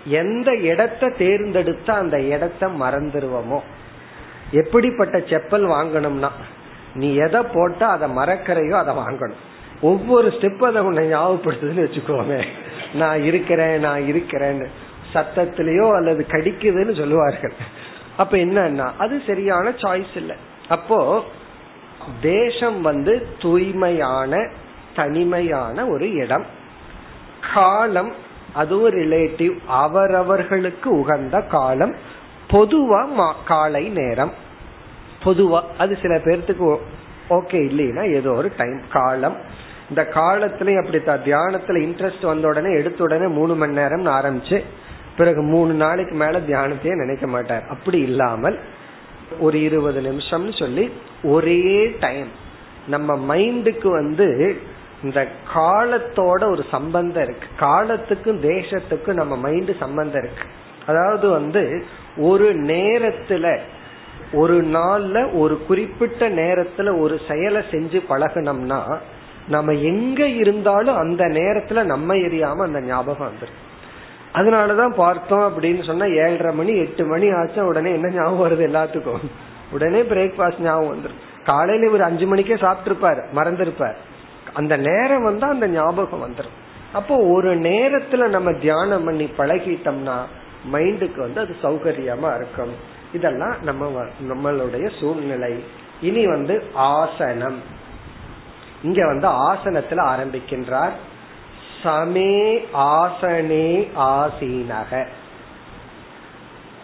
எந்த இடத்தை தேர்ந்தெடுத்தா அந்த இடத்த மறந்துடுவோமோ எப்படிப்பட்ட செப்பல் வாங்கணும்னா நீ எதை போட்டா அதை மறக்கிறையோ அதை வாங்கணும். ஒவ்வொரு ஸ்டெப் அதை உன்னை ஞாபகப்படுத்துதுன்னு வச்சுக்கோமே. நான் இருக்கிறேன் நான் இருக்கிறேன்னு. சத்தத்திலேயோ அல்லது கடிக்குதுன்னு சொல்லுவார்கள். அப்ப என்னன்னா அது சரியான சாய்ஸ் இல்லை. அப்போ தேசம் வந்து தூய்மையான தனிமையான ஒரு இடம். காலம் அதுவும் ரிலேட்டிவ் அவரவர்களுக்கு உகந்த காலம். பொதுவா காலை நேரம். பொதுவா அது சில பேர்த்துக்கு ஓகே இல்லைன்னா ஏதோ ஒரு டைம் காலம். இந்த காலத்திலயும் அப்படித்தான். தியானத்துல இன்ட்ரெஸ்ட் வந்த உடனே எடுத்த உடனே மூணு மணி நேரம் ஆரம்பிச்சு பிறகு மூணு நாளைக்கு மேல தியானத்தையே நினைக்க மாட்டார். அப்படி இல்லாமல் ஒரு இருபது நிமிஷம்னு சொல்லி ஒரே டைம் நம்ம மைண்டுக்கு வந்து இந்த காலத்தோட ஒரு சம்பந்தம் இருக்கு. காலத்துக்கும் தேசத்துக்கும் நம்ம மைண்டு சம்பந்தம் இருக்கு. அதாவது வந்து ஒரு நேரத்துல ஒரு நாள்ல ஒரு குறிப்பிட்ட நேரத்துல ஒரு செயலை செஞ்சு பழகணும்னா நம்ம எங்க இருந்தாலும் அந்த நேரத்துல நம்ம எரியாம அந்த ஞாபகம் வந்துடும் அதனாலதான் பார்த்தோம் அப்படின்னு சொன்னா ஏழரை மணி எட்டு மணி ஆச்சா உடனே என்ன ஞாபகம் வருது எல்லாத்துக்கும்? உடனே பிரேக்ஃபாஸ்ட் ஞாபகம் வந்துடும் காலையில ஒரு அஞ்சு மணிக்கே சாப்பிட்டுருப்பாரு மறந்துருப்பார். அந்த நேரம் வந்தா அந்த ஞாபகம் வந்துடும் அப்போ ஒரு நேரத்துல நம்ம தியானம் பண்ணி பழகிட்டோம்னா மைண்டுக்கு வந்து அது சௌகரியமா இருக்கும். இதெல்லாம் நம்ம நம்மளுடைய சூழ்நிலை. இனி வந்து ஆசனம். இங்க வந்து ஆசனத்துல ஆரம்பிக்கின்றார். சமே ஆசனே ஆசீனக.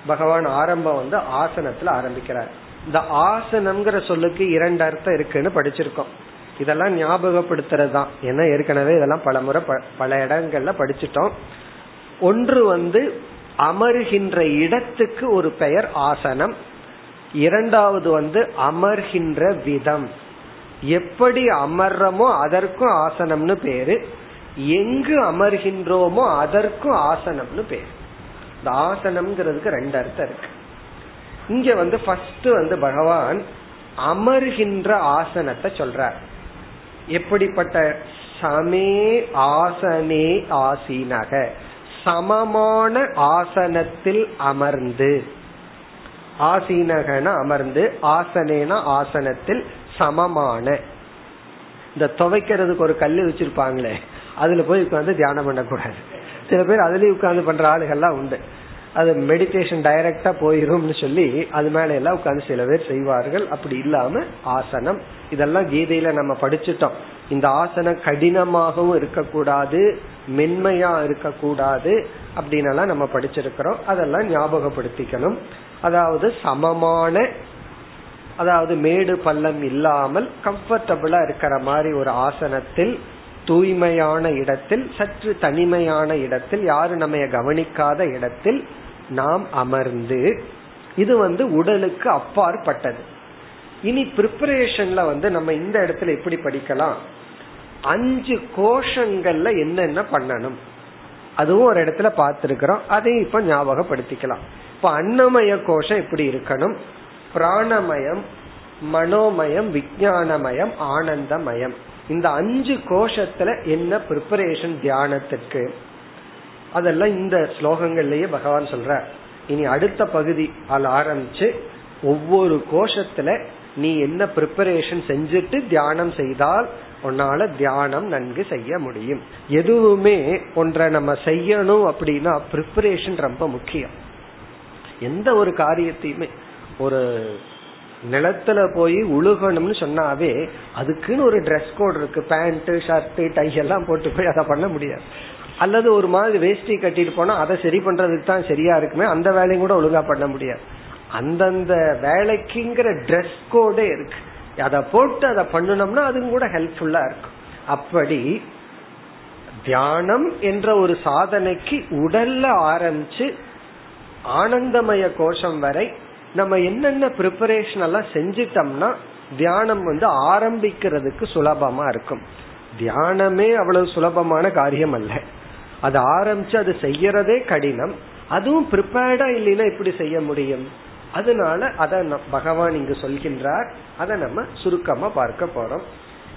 பகவான் ஆரம்பம் வந்து ஆசனத்துல ஆரம்பிக்கிறார். இந்த ஆசனம்ங்கிற சொல்லுக்கு இரண்டு அர்த்தம் இருக்குன்னு படிச்சிருக்கோம். இதெல்லாம் ஞாபகப்படுத்துறது தான் ஏன்னா ஏற்கனவே இதெல்லாம் பல முறை பல இடங்கள்ல படிச்சிட்டோம். ஒன்று வந்து அமர்கின்ற இடத்துக்கு ஒரு பெயர் ஆசனம். இரண்டாவது வந்து அமர்கின்ற விதம். எப்படி அமர்றமோ அதற்கும் ஆசனம்னு பேரு. எங்கு அமர்கின்றோமோ அதற்கும் ஆசனம்னு பேரு. இந்த ஆசனம்ங்கிறதுக்கு ரெண்டு அர்த்தம் இருக்கு. இங்க வந்து ஃபர்ஸ்ட் வந்து பகவான் அமர்கின்ற ஆசனத்தை சொல்றார். எப்படிப்பட்ட சமே ஆசனே ஆசீனக. சமமான ஆசனத்தில் அமர்ந்து. ஆசீனகன அமர்ந்து ஆசனேன ஆசனத்தில் சமமான. இந்த துவைக்கிறதுக்கு ஒரு கல் வச்சிருப்பாங்களே அதுல போய் உட்காந்து தியானம் பண்ணக்கூடாது. சில பேர் அதுலயும் உட்காந்து பண்ற ஆளுகள்லாம் உண்டு. அது மெடிடேஷன் டைரக்டா போயிரும்னு சொல்லி அது மேல எல்லாம் உட்காந்து சில பேர் செய்வார்கள். அப்படி இல்லாம ஆசனம். இதெல்லாம் கீதையில நம்ம படிச்சுட்டோம். இந்த ஆசனம் கடினமாகவும் இருக்கக்கூடாது மென்மையா இருக்கக்கூடாது அப்படின்னு நம்ம படிச்சிருக்கிறோம். அதெல்லாம் ஞாபகப்படுத்திக்கணும். அதாவது சமமான அதாவது மேடு பள்ளம் இல்லாமல் கம்ஃபர்டபுளா இருக்கிற மாதிரி ஒரு ஆசனத்தில் தூய்மையான இடத்தில் சற்று தனிமையான இடத்தில் யாரும் நம்ம கவனிக்காத இடத்தில் நாம் அமர்ந்து இது வந்து உடலுக்கு அப்பாற்பட்டது. இனி பிரிப்பரேஷன்ல வந்து நம்ம இந்த இடத்துல எப்படி படிக்கலாம்? அஞ்சு கோஷங்கள்ல என்னென்ன பண்ணணும்? அதுவும் ஒரு இடத்துல பார்த்திருக்கிறோம். அதையும் இப்ப ஞாபகப்படுத்திக்கலாம். இப்ப அன்னமய கோஷம் எப்படி இருக்கணும்? பிராணமயம் மனோமயம் விஜயானமயம் ஆனந்தமயம். இந்த அஞ்சு கோஷத்துல என்ன ப்ரிப்பரேஷன் தியானத்துக்கு? அதெல்லாம் இந்த ஸ்லோகங்கள்லயே பகவான் சொல்ற இனி அடுத்த பகுதி அதில் ஆரம்பிச்சு ஒவ்வொரு கோஷத்துல நீ என்ன ப்ரிப்பரேஷன் செஞ்சுட்டு தியானம் செய்தால் உன்னால தியானம் நன்கு செய்ய முடியும். எதுவுமே ஒன்றை நம்ம செய்யணும் அப்படின்னா ப்ரிப்பரேஷன் ரொம்ப முக்கியம். எந்த ஒரு காரியத்தையுமே ஒரு நிலத்துல போய் உழுகணும்னு சொன்னாவே அதுக்குன்னு ஒரு ட்ரெஸ் கோட் இருக்கு. பேண்ட் ஷர்ட் டை எல்லாம் போட்டு போய் அதை பண்ண முடியாது. அல்லது ஒரு மாதிரி வேஷ்டி கட்டிட்டு போனா அதை சரி பண்றதுக்கு தான் சரியா இருக்குமே அந்த வேலையும் கூட ஒழுங்கா பண்ண முடியாது. அந்தந்த வேலைக்குங்கிற ட்ரெஸ் கோடே இருக்கு. அதை போட்டு அதை பண்ணணும்னா அதுவும் கூட ஹெல்ப்ஃபுல்லா இருக்கும். அப்படி தியானம் என்ற ஒரு சாதனைக்கு உடல்ல ஆரம்பிச்சு ஆனந்தமய கோஷம் வரை நம்ம என்னென்ன ப்ரிப்பரேஷன் எல்லாம் செஞ்சிட்டோம்னா தியானம் வந்து ஆரம்பிக்கிறதுக்கு சுலபமா இருக்கும். தியானமே அவ்வளவு சுலபமான காரியம் அல்ல. அது ஆரம்பிச்சு அது செய்யறதே கடினம். அதுவும் ப்ரிப்பேர்டா இல்லைன்னா எப்படி செய்ய முடியும். அதனால அத பகவான் இங்கு சொல்கின்றார். அதை நம்ம சுருக்கமா பார்க்க போறோம்.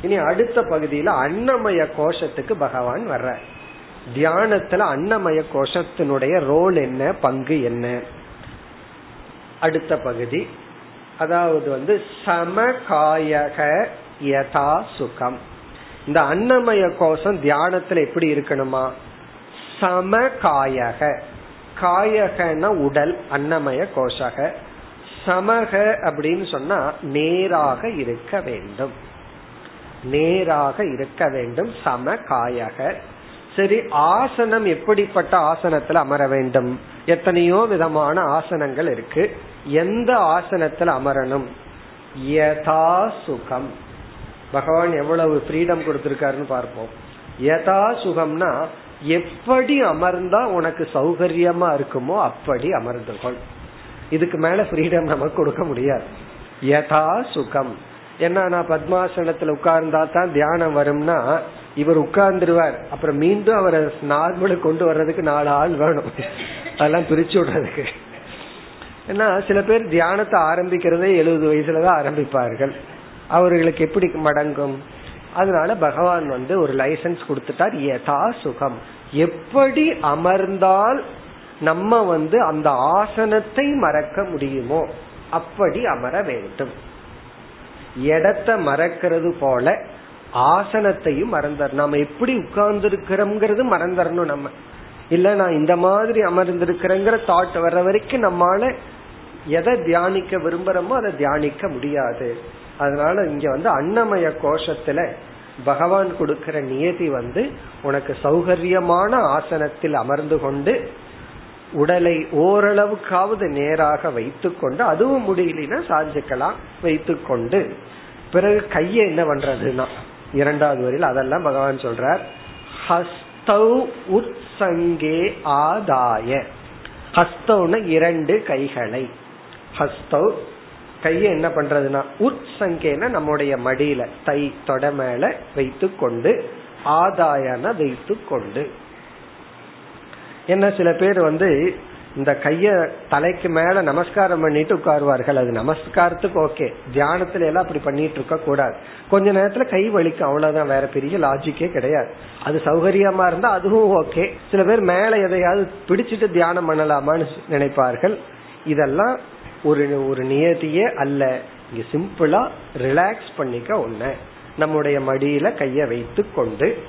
இனி அடுத்த பகுதியில அன்னமய கோஷத்துக்கு பகவான் வர்ற தியானத்துல அன்னமய கோஷத்தினுடைய ரோல் என்ன பங்கு என்ன? அடுத்த பகுதி. அதாவது வந்து சமகாயக யதா சுகம். இந்த அன்னமய கோஷம் தியானத்துல எப்படி இருக்கணுமா? சமகாயக. காயகன உடல் அன்னமய கோஷக. சமக அப்படின்னு சொன்னா நேராக இருக்க வேண்டும். நேராக இருக்க வேண்டும் சம காயக சரி ஆசனம் எப்படிப்பட்ட ஆசனத்துல அமர வேண்டும்? எத்தனையோ விதமான ஆசனங்கள் இருக்கு. எந்த ஆசனத்துல அமரணும்? யதா சுகம். பகவான் எவ்வளவு ஃப்ரீடம் கொடுத்திருக்காருன்னு பார்ப்போம். யதா சுகம்னா எப்படி அமர்ந்தா உனக்கு சௌகரியமா இருக்குமோ அப்படி அமர்ந்து கொள் இதுக்கு மேல ஃப்ரீடம் நமக்கு கொடுக்க முடியாது. யதா சுகம். ஏன்னா நான் பத்மாசனத்துல உட்கார்ந்தா தான் தியானம் வரும்னா இவர் உட்கார்ந்துருவார். அப்புறம் மீண்டும் அவரை நார்மலுக்கு கொண்டு வர்றதுக்கு நாலு ஆள் வேணும். அதெல்லாம் பிரிச்சு விடுறதுக்கு ஏன்னா சில பேர் தியானத்தை ஆரம்பிக்கிறதே எழுபது வயசுலதான் ஆரம்பிப்பார்கள். அவர்களுக்கு எப்படி மடங்கும்? அதனால பகவான் வந்து ஒரு லைசன்ஸ் கொடுத்துட்டார் யதா சுகம். எப்படி அமர்ந்தால் நம்ம வந்து அந்த ஆசனத்தை மறக்க முடியுமோ அப்படி அமர வேண்டும். இடத்தை மறக்கிறது போல ஆசனத்தையும் மறந்துடணும் நம்ம எப்படி உட்கார்ந்து இருக்கிறோம்ங்கிறது மறந்துடணும் நம்ம. இல்ல நான் இந்த மாதிரி அமர்ந்திருக்கிறேங்கிற தாட் வர்ற வரைக்கும் நம்மால எதை தியானிக்க விரும்புறோமோ அதை தியானிக்க முடியாது. அதனால இங்க வந்து அன்னமய கோஷத்துல பகவான் கொடுக்கிற நியதி வந்து உனக்கு சௌகரியமான ஆசனத்தில் அமர்ந்து கொண்டு உடலை ஓரளவுக்காவது நேராக வைத்துக்கொண்டு அதுவும் முடியலன்னா சாஞ்சிக்கலாம் வைத்துக்கொண்டு. பிறகு கையை என்ன பண்றதுன்னா இரண்டாவது வரையில் அதெல்லாம் பகவான் சொல்றார் ஹஸ்தௌ உத்சங்கே ஆதாய. ஹஸ்தௌன இரண்டு கைகளை. ஹஸ்தௌ கையை என்ன பண்றதுன்னா உற்சங்கேன நம்முடைய மடியில தை தொட மேல வைத்து கொண்டு ஆதாயன வைத்து கொண்டு என்ன சில பேர் வந்து இந்த கைய தலைக்கு மேல நமஸ்காரம் பண்ணிட்டு உட்காருவார்கள். அது நமஸ்காரத்துக்கு ஓகே. தியானத்துல எல்லாம் அப்படி பண்ணிட்டு இருக்க கூடாது. கொஞ்ச நேரத்துல கை வலிக்கும். அவ்வளவுதான். வேற பெரிய லாஜிக்கே கிடையாது. அது சௌகரியமா இருந்தா அதுவும் ஓகே. சில பேர் மேல எதையாவது பிடிச்சிட்டு தியானம் பண்ணலாமான்னு நினைப்பார்கள். இதெல்லாம் ஒரு ஒரு நியதியே அல்ல. இங்க சிம்பிளா ரிலாக்ஸ் பண்ணிக்க ஒண்ணு. நம்முடைய மடியில கைய வைத்து கொண்டு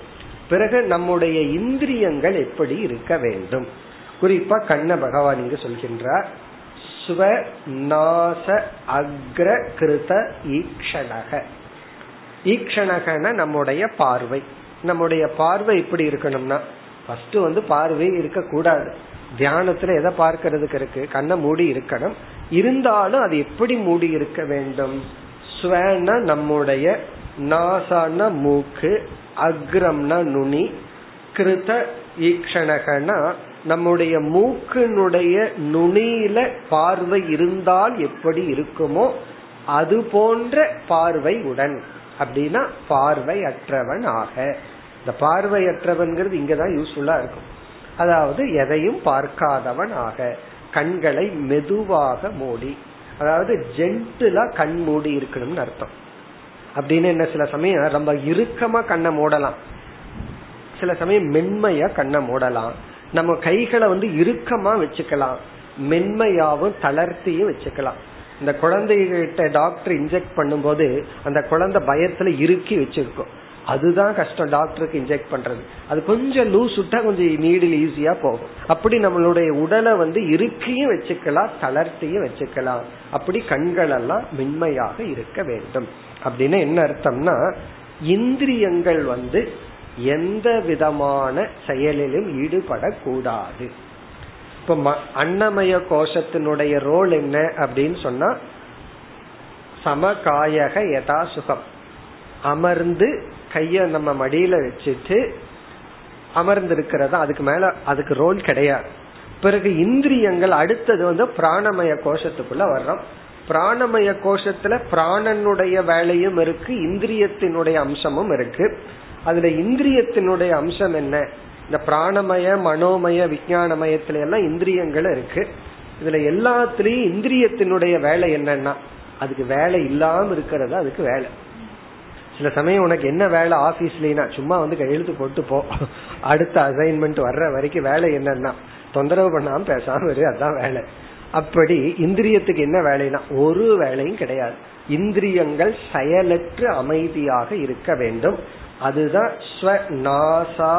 பிறகு நம்முடைய இந்திரியங்கள் எப்படி இருக்க வேண்டும்? குறிப்பா கண்ண பகவான் இங்கு சொல்கின்றார். ஸ்வ நாச அக்ர கிருத ஈக்ஷணக. ஈக்ஷணகன நம்முடைய பார்வை. நம்முடைய பார்வை இப்படி இருக்கணும்னா ஃபர்ஸ்ட் வந்து பார்வை இருக்க கூடாது தியானத்துல எதை பார்க்கறதுக்கு இருக்கு? கண்ணை மூடி இருக்கணும். இருந்தாலும் அது எப்படி மூடி இருக்க வேண்டும்? ஸ்வன நம்முடைய நாசான மூக்கு அக்ரம்னா நுனி கிருத ஈக்ஷணகனா நம்முடைய மூக்கினுடைய நுனியில பார்வை இருந்தால் எப்படி இருக்குமோ அது போன்ற பார்வை உடன். அப்படின்னா பார்வை அற்றவன் ஆக. இந்த பார்வையற்றவன்கிறது இங்கதான் யூஸ்ஃபுல்லா இருக்கும். அதாவது எதையும் பார்க்காதவன் ஆக. கண்களை மெதுவாக மூடி. அதாவது ஜென்டிலா கண் மூடி இருக்கணும்னு அர்த்தம். அப்படின்னு என்ன சில சமயம் ரொம்ப இறுக்கமா கண்ணை மூடலாம். சில சமயம் மென்மையா கண்ணை மூடலாம். நம்ம கைகளை வந்து இறுக்கமா வச்சுக்கலாம். மென்மையாவும் தளர்த்தியும் வச்சுக்கலாம். இந்த குழந்தைகிட்ட டாக்டர் இன்ஜெக்ட் பண்ணும்போது அந்த குழந்தை பயத்துல இறுக்கி வச்சிருக்கும். அதுதான் கஷ்டம் டாக்டருக்கு இன்ஜெக்ட் பண்றது. அது கொஞ்சம் லூஸ் விட்டா கொஞ்சம் நீடில் ஈஸியா போகும். அப்படி நம்மளுடைய உடலை வந்து இறுக்கியும் வச்சுக்கலாம் தளர்த்தியும் வச்சுக்கலாம். அப்படி கண்கள் எல்லாம் மென்மையாக இருக்க வேண்டும். அப்படின்னு என்ன அர்த்தம்னா இந்திரியங்கள் வந்து எந்த விதமான செயலிலும் ஈடுபடக்கூடாது. இப்ப அன்னமய கோஷத்தினுடைய ரோல் என்ன அப்படின்னு சொன்னா சமகாயக யதா சுகம். அமர்ந்து கைய நம்ம மடியில வச்சுட்டு அமர்ந்திருக்கிறதா அதுக்கு மேல அதுக்கு ரோல் கிடையாது. பிறகு இந்திரியங்கள் அடுத்தது வந்து பிராணமய கோஷத்துக்குள்ள வர்றோம். பிராணமய கோஷத்துல பிராணனுடைய வேலையும் இருக்கு இந்திரியத்தினுடைய அம்சமும் இருக்கு. அதுல இந்திரியத்தினுடைய அம்சம் என்ன? இந்த பிராணமய மனோமய விஜயானமயத்துல எல்லாம் இந்திரியங்கள் இருக்கு. இதுல எல்லாத்திலயும் இந்திரியத்தினுடைய வேலை என்னன்னா அதுக்கு வேலை இல்லாம இருக்கிறது அதுக்கு வேலை. சில சமயம் உனக்கு என்ன வேலை ஆபீஸ்லாம் சும்மா வந்து கையெழுத்து போட்டு போ. அடுத்த அசைன்மெண்ட் வர்ற வரைக்கும் வேலை என்னன்னா தொந்தரவு பண்ணாம பேசாம இரு அதான் வேலை. அப்படி இந்திரியத்துக்கு என்ன வேலைனா ஒரு வேலையும் கிடையாது. இந்திரியங்கள் செயலற்று அமைதியாக இருக்க வேண்டும். அதுதான் ஸ்வநாசா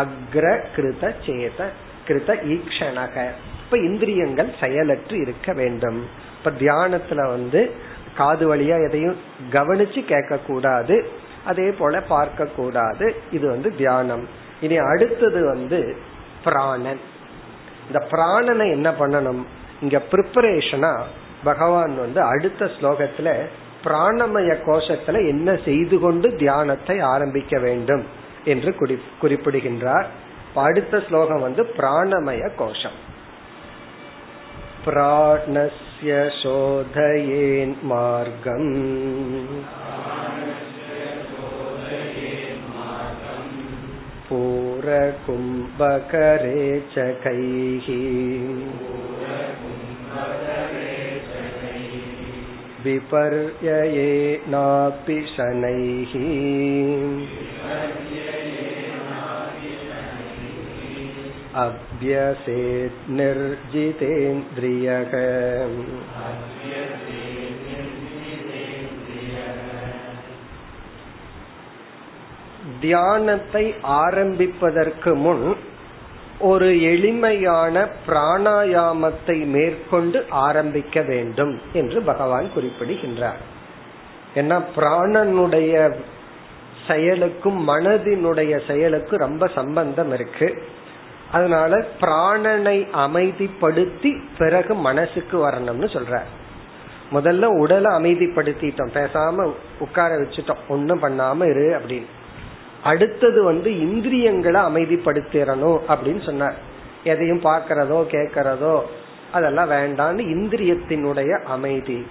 அக்ர கிருத சேத கிருத ஈக்ஷணக. இப்ப இந்திரியங்கள் செயலற்று இருக்க வேண்டும். இப்ப தியானத்துல வந்து காது வழியா எதையும் கவனிச்சு கேட்க கூடாது அதே போல பார்க்க கூடாது இது வந்து தியானம். இனி அடுத்தது வந்து பிராணன். இந்த பிராணனை என்ன பண்ணணும்? இங்க ப்ரிப்பரேஷனா பகவான் வந்து அடுத்த ஸ்லோகத்துல பிராணமய கோஷத்துல என்ன செய்து கொண்டு தியானத்தை ஆரம்பிக்க வேண்டும் என்று குறிப்பிடுகின்றார் அடுத்த ஸ்லோகம் வந்து பிராணமய கோஷம் பிராணஸ்ய சோதயேன் மார்க்கம் पूरकुम्भकरे च कैः विपर्ययेनापि शनैः अभ्यसेत् निर्जितेन्द्रियः தியானத்தை ஆரம்பிப்பதற்கு முன் ஒரு எளிமையான பிராணாயாமத்தை மேற்கொண்டு ஆரம்பிக்க வேண்டும் என்று பகவான் குறிப்பிடுகின்றார். ஏன்னா பிராணனுடைய செயலுக்கும் மனதினுடைய செயலுக்கும் ரொம்ப சம்பந்தம் இருக்கு. அதனால பிராணனை அமைதிப்படுத்தி பிறகு மனசுக்கு வரணும்னு சொல்ற முதல்ல உடலை அமைதிப்படுத்திட்டோம். பேசாம உட்கார வச்சுட்டோம். ஒன்னும் பண்ணாம இரு அப்படின்னு. அடுத்தது வந்து இந்திரியங்களை அமைதிப்படுத்திடணும் அப்படின்னு சொன்னார். எதையும் பார்க்கறதோ கேட்கறதோ அதெல்லாம் வேண்டான்னு இந்திரியத்தினுடைய அமைதி.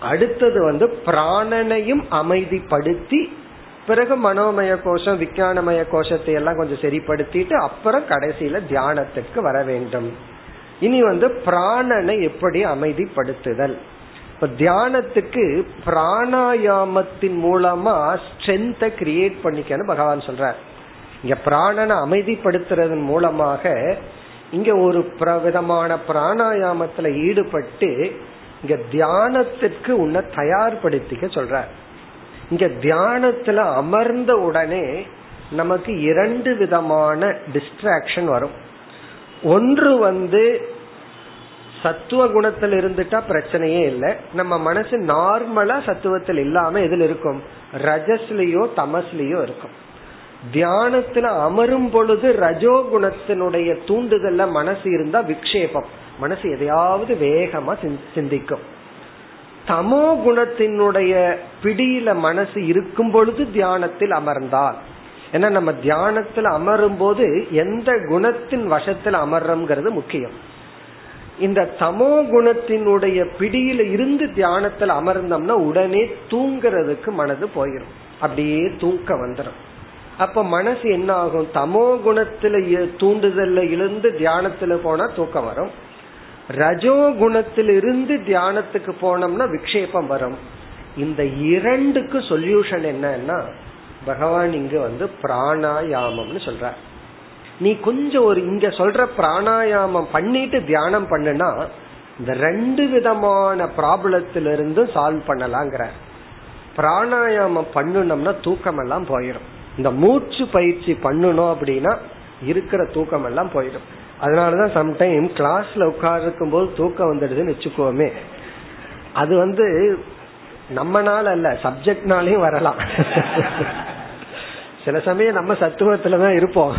அடுத்தது வந்து பிராணனையும் அமைதிப்படுத்தி பிறகு மனோமய கோஷம் விஞ்ஞானமய கோஷத்தை எல்லாம் கொஞ்சம் சரிப்படுத்திட்டு அப்புறம் கடைசியில தியானத்துக்கு வர வேண்டும். இனி வந்து பிராணனை எப்படி அமைதிப்படுத்துதல்? இப்ப தியானத்துக்கு பிராணாயாமத்தின் மூலமா ஸ்ட்ரென்த்தை கிரியேட் பண்ணிக்கன்னு பகவான் சொல்றார். இங்க பிராணனை அமைதிப்படுத்துறதன் மூலமாக இங்க ஒரு விதமான பிராணாயாமத்துல ஈடுபட்டு இங்க தியானத்திற்கு உன்னை தயார்படுத்திக்க சொல்ற இங்க தியானத்துல அமர்ந்த உடனே நமக்கு இரண்டு விதமான டிஸ்ட்ராக்ஷன் வரும். ஒன்று வந்து சத்துவ குணத்தில் இருந்துட்டா பிரச்சனையே இல்லை. நம்ம மனசு நார்மலா சத்துவத்தில் இல்லாம எதுல இருக்கும்? ரஜஸ்லயோ தமஸ்லயோ இருக்கும். தியானத்துல அமரும் பொழுது ரஜோ குணத்தினுடைய தூண்டுதல்ல மனசு இருந்தா விக்ஷேபம். மனசு எதையாவது வேகமா சிந்திக்கும். தமோ குணத்தினுடைய பிடியில மனசு இருக்கும் பொழுது தியானத்தில் அமர்ந்தால். ஏன்னா நம்ம தியானத்தில் அமரும் போது எந்த குணத்தின் வசத்தில் அமர்றோம்ங்கிறது முக்கியம். இந்த தமோ குணத்தினுடைய பிடியில இருந்து தியானத்தில் அமர்ந்தோம்னா உடனே தூங்குறதுக்கு மனது போயிடும் அப்படியே தூக்க வந்துடும் அப்ப மனசு என்ன ஆகும் தமோ குணத்துல தூண்டுதல்ல இருந்து தியானத்துல போனா தூக்கம் வரும். ரஜோ குணத்திலிருந்து தியானத்துக்கு போனோம்னா விக்ஷேபம் வரும். இந்த இரண்டுக்கு சொல்யூஷன் என்னன்னா பகவான் இங்க வந்து பிராணாயாமம்னு சொல்றார். நீ கொஞ்சம் ஒரு இங்க சொல்ற பிராணாயாமம் பண்ணிட்டு தியானம் பண்ணுனா இந்த ரெண்டு விதமான ப்ராப்ளத்திலிருந்து சால்வ் பண்ணலாங்கிற. பிராணாயாமம் பண்ணணும்னா தூக்கம் எல்லாம் போயிடும் இந்த மூச்சு பயிற்சி பண்ணணும் அப்படின்னா இருக்கிற தூக்கம் எல்லாம் போயிடும் அதனாலதான் சம்டைம் கிளாஸ்ல உட்கார்ந்துருக்கும் போது தூக்கம் வந்துடுதுன்னு வச்சுக்கோமே. அது வந்து நம்மனால அல்ல சப்ஜெக்ட்னாலையும் வரலாம். சில சமயம் நம்ம சத்துவத்துலதான் இருப்போம்.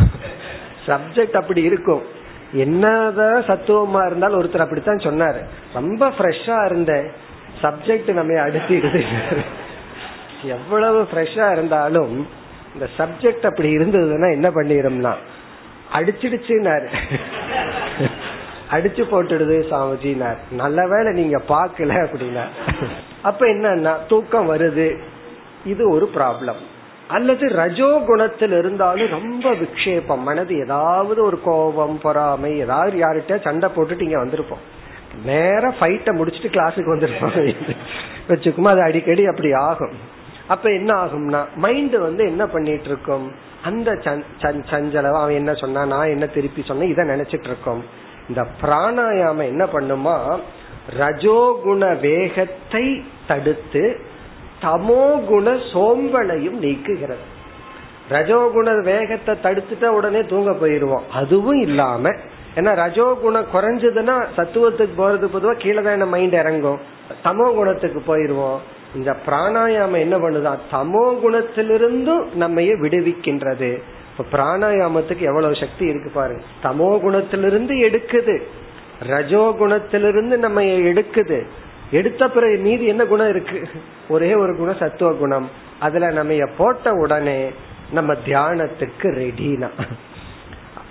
சப்ஜெக்ட் அப்படி இருக்கும். என்னதான் சத்துவமா இருந்தாலும் ஒருத்தர் அப்படித்தான் சொன்னாரு. ரொம்ப ஃப்ரெஷ்ஷா இருந்த சப்ஜெக்ட் நம்ம அடுத்திடுது. எவ்வளவு ஃப்ரெஷ்ஷா இருந்தாலும் இந்த சப்ஜெக்ட் அப்படி இருந்ததுன்னா என்ன பண்ணிடும்னா அடிச்சிடுச்சுனாரு அடிச்சு போட்டுடுது சாமிஜினார். நல்ல வேலை நீங்க பாக்கல அப்படின்னா அப்ப என்னன்னா தூக்கம் வருது. இது ஒரு ப்ராப்ளம் அல்லது ரஜோ குணத்தில் இருந்தாலும் ரொம்ப விக்ஷேபம். மனது ஏதாவது ஒரு கோபம் பொறாமை ஏதாவது யார்கிட்ட சண்டை போட்டுட்டு இங்க வந்திருப்போம். நேர ஃபைட்டை முடிச்சுட்டு கிளாஸுக்கு வந்துருப்போம். வச்சுக்குமா அது அடிக்கடி அப்படி ஆகும். அப்ப என்ன ஆகும்னா மைண்ட் வந்து என்ன பண்ணிட்டு இருக்கும் அந்த சஞ்சலவ அவன் என்ன சொன்னா நான் என்ன திருப்பி சொன்னேன் இதை நினைச்சிட்டு இருக்கோம் இந்த பிராணாயாமம் என்ன பண்ணுமா ரஜோகுண வேகத்தை தடுத்து தமோ குண சோம்பலையும் நீக்குகிறது. ரஜோகுண வேகத்தை தடுத்துட்டா உடனே தூங்க போயிருவோம் அதுவும் இல்லாம ஏன்னா ரஜோகுணம் குறைஞ்சதுன்னா சத்துவத்துக்கு போறது பொதுவா கீழே தான் மைண்ட் இறங்கும். தமோ குணத்துக்கு போயிருவோம் இந்த பிராணாயாமம் என்ன பண்ணுதான் தமோ குணத்திலிருந்தும் நம்ம விடுவிக்கின்றது. இப்ப பிராணாயாமத்துக்கு எவ்வளவு சக்தி இருக்கு பாருங்க தமோ குணத்திலிருந்து எடுக்குது. ரஜோ குணத்திலிருந்து நம்ம எடுக்குது. எடுத்த பிறகு மீதி என்ன குணம் இருக்கு? ஒரே ஒரு குணம் சத்துவ குணம். அதுல நம்ம போட்ட உடனே நம்ம தியானத்துக்கு ரெடினா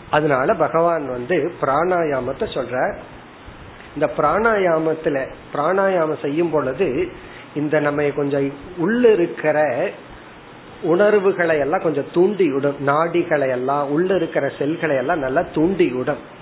அதனால பகவான் வந்து பிராணாயாமத்தை சொல்ற இந்த பிராணாயாமத்துல பிராணாயாமம் செய்யும் பொழுது இந்த நம்ம கொஞ்சம் உள்ள இருக்கிற உணர்வுகளை எல்லாம் கொஞ்சம் தூண்டி விடும் நாடிகளை எல்லாம் உள்ள இருக்கிற செல்களை எல்லாம் நல்லா தூண்டி விடும்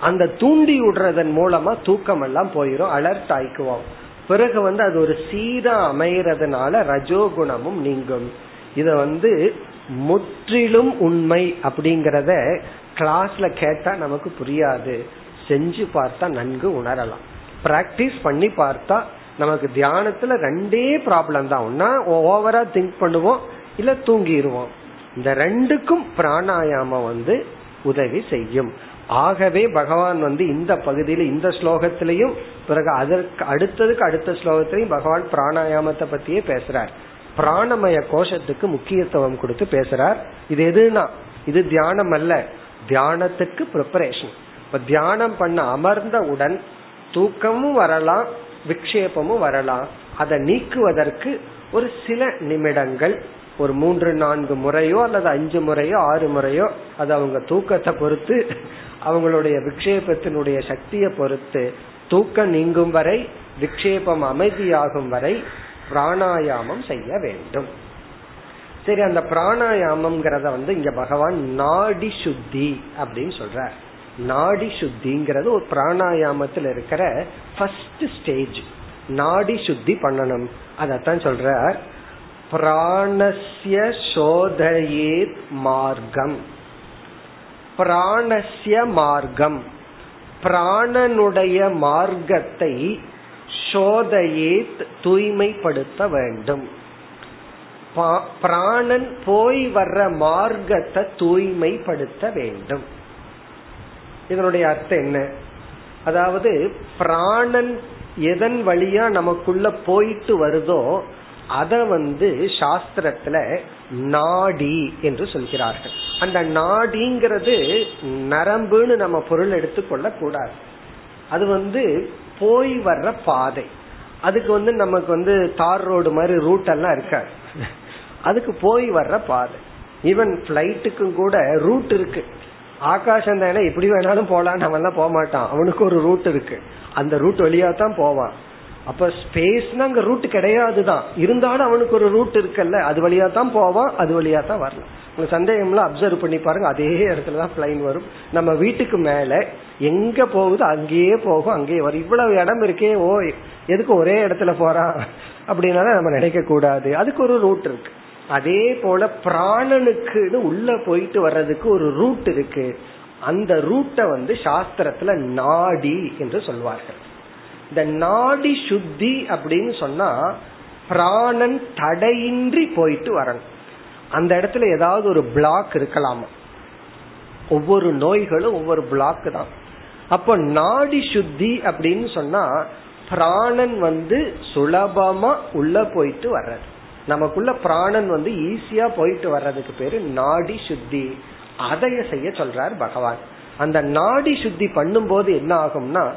அந்த தூண்டி விடுறதன் மூலமா தூக்கம் எல்லாம் போயிடும் அலர்ட் ஆயிக்குவோம். பிறகு வந்து அது ஒரு சீரா அமைகிறதுனால ரஜோகுணமும் நீங்கும். இத வந்து முற்றிலும் உண்மை அப்படிங்கறத கிளாஸ்ல கேட்டா நமக்கு புரியாது. செஞ்சு பார்த்தா நன்கு உணரலாம். பிராக்டிஸ் பண்ணி பார்த்தா நமக்கு தியானத்துல ரெண்டே ப்ராப்ளம் தான். ஒன்னா ஓவரா திங்க் பண்ணுவோம் இல்ல தூங்கிடுவோம் இந்த ரெண்டுக்கும் பிராணாயாமம் வந்து உதவி செய்யும். ஆகவே பகவான் வந்து இந்த பகுதியில இந்த ஸ்லோகத்திலையும் பிறகு அதற்கு அடுத்ததுக்கு அடுத்த ஸ்லோகத்திலையும் பகவான் பிராணாயாமத்தை பத்தியே பேசுறார். பிராணமய கோஷத்துக்கு முக்கியத்துவம் கொடுத்து பேசுறார். இது எதுனா இது தியானம் அல்ல. தியானத்துக்கு ப்ரிப்பரேஷன் இப்ப தியானம் பண்ண அமர்ந்தவுடன் தூக்கமும் வரலாம் விக்ஷேபமும் வரலாம். அதை நீக்குவதற்கு ஒரு சில நிமிடங்கள் ஒரு மூன்று நான்கு முறையோ அல்லது அஞ்சு முறையோ ஆறு முறையோ அது அவங்க தூக்கத்தை பொறுத்து அவங்களுடைய விக்ஷேபத்தினுடைய சக்தியை பொறுத்து தூக்கம் நீங்கும் வரை விக்ஷேபம் அமைதியாகும் வரை பிராணாயாமம் செய்ய வேண்டும். சரி அந்த பிராணாயாமம்ங்கிறத வந்து இங்க பகவான் நாடி சுத்தி அப்படின்னு சொல்றார். நாடி சுத்திங்கிறது ஒரு பிராணாயாமத்தில் இருக்கிற ஃபர்ஸ்ட் ஸ்டேஜ் நாடி சுத்தி பண்ணணும். அதத்தான் சொல்றார். பிராணஸ்ய சோதயேத் மார்க்கம். பிராணஸ்ய மார்க்கம். பிராணனுடைய மார்க்கத்தை சோதையே தூய்மைப்படுத்த வேண்டும். பிராணன் போய் வர்ற மார்க்கத்தை தூய்மைப்படுத்த வேண்டும். இதனுடைய அர்த்தம் என்ன? அதாவது பிராணன் எதன் வழியா நமக்குள்ள போயிட்டு வருதோ அத வந்து சாஸ்திரத்துல நாடி என்று சொல்கிறார்கள். அந்த நாடிங்கிறது நரம்புன்னு நம்ம பொருள் எடுத்துக்கொள்ள கூடாது. அது வந்து போய் வர்ற பாதை. அதுக்கு வந்து நமக்கு வந்து தார் ரோடு மாதிரி ரூட் எல்லாம் இருக்காது. அதுக்கு போய் வர்ற பாதை. ஈவன் பிளைட்டுக்கும் கூட ரூட் இருக்கு. ஆகாசம் தானே எப்படி வேணாலும் போலாம் நம்ம எல்லாம் போக மாட்டான் அவனுக்கு ஒரு ரூட் இருக்கு. அந்த ரூட் வழியா தான் போவான். அப்ப ஸ்பேஸ்னா அங்க ரூட் கிடையாது தான் இருந்தாலும் அவனுக்கு ஒரு ரூட் இருக்குல்ல அது வழியா தான் போவான் அது வழியா தான் வரலாம். உங்க சந்தேகம்லாம் அப்சர்வ் பண்ணி பாருங்க அதே இடத்துல தான் பிளைன் வரும். நம்ம வீட்டுக்கு மேல எங்க போகுது அங்கேயே போகும் அங்கேயே வரும். இவ்வளவு இடம் இருக்கே ஓ எதுக்கு ஒரே இடத்துல போறான்? அப்படின்னால நம்ம நினைக்க கூடாது. அதுக்கு ஒரு ரூட் இருக்கு. அதே போல பிராணனுக்குன்னு உள்ள போயிட்டு வர்றதுக்கு ஒரு ரூட் இருக்கு. அந்த ரூட்டை வந்து சாஸ்திரத்துல நாடி என்று சொல்வார்கள். இந்த நாடி சுத்தி அப்படின்னு சொன்னா பிராணன் தடையின்றி போயிட்டு வரணும். அந்த இடத்துல ஏதாவது ஒரு பிளாக் இருக்கலாமா? ஒவ்வொரு நோய்களும் ஒவ்வொரு பிளாக் தான். அப்போ நாடி சுத்தி அப்படின்னு சொன்னா பிராணன் வந்து சுலபமா உள்ள போயிட்டு வர்றது. நமக்குள்ள பிராணன் வந்து ஈஸியா போயிட்டு வர்றதுக்கு பேரு நாடி சுத்தி. அதைய செய்ய சொல்றார் பகவான். அந்த நாடி சுத்தி பண்ணும்போது என்ன ஆகும்னா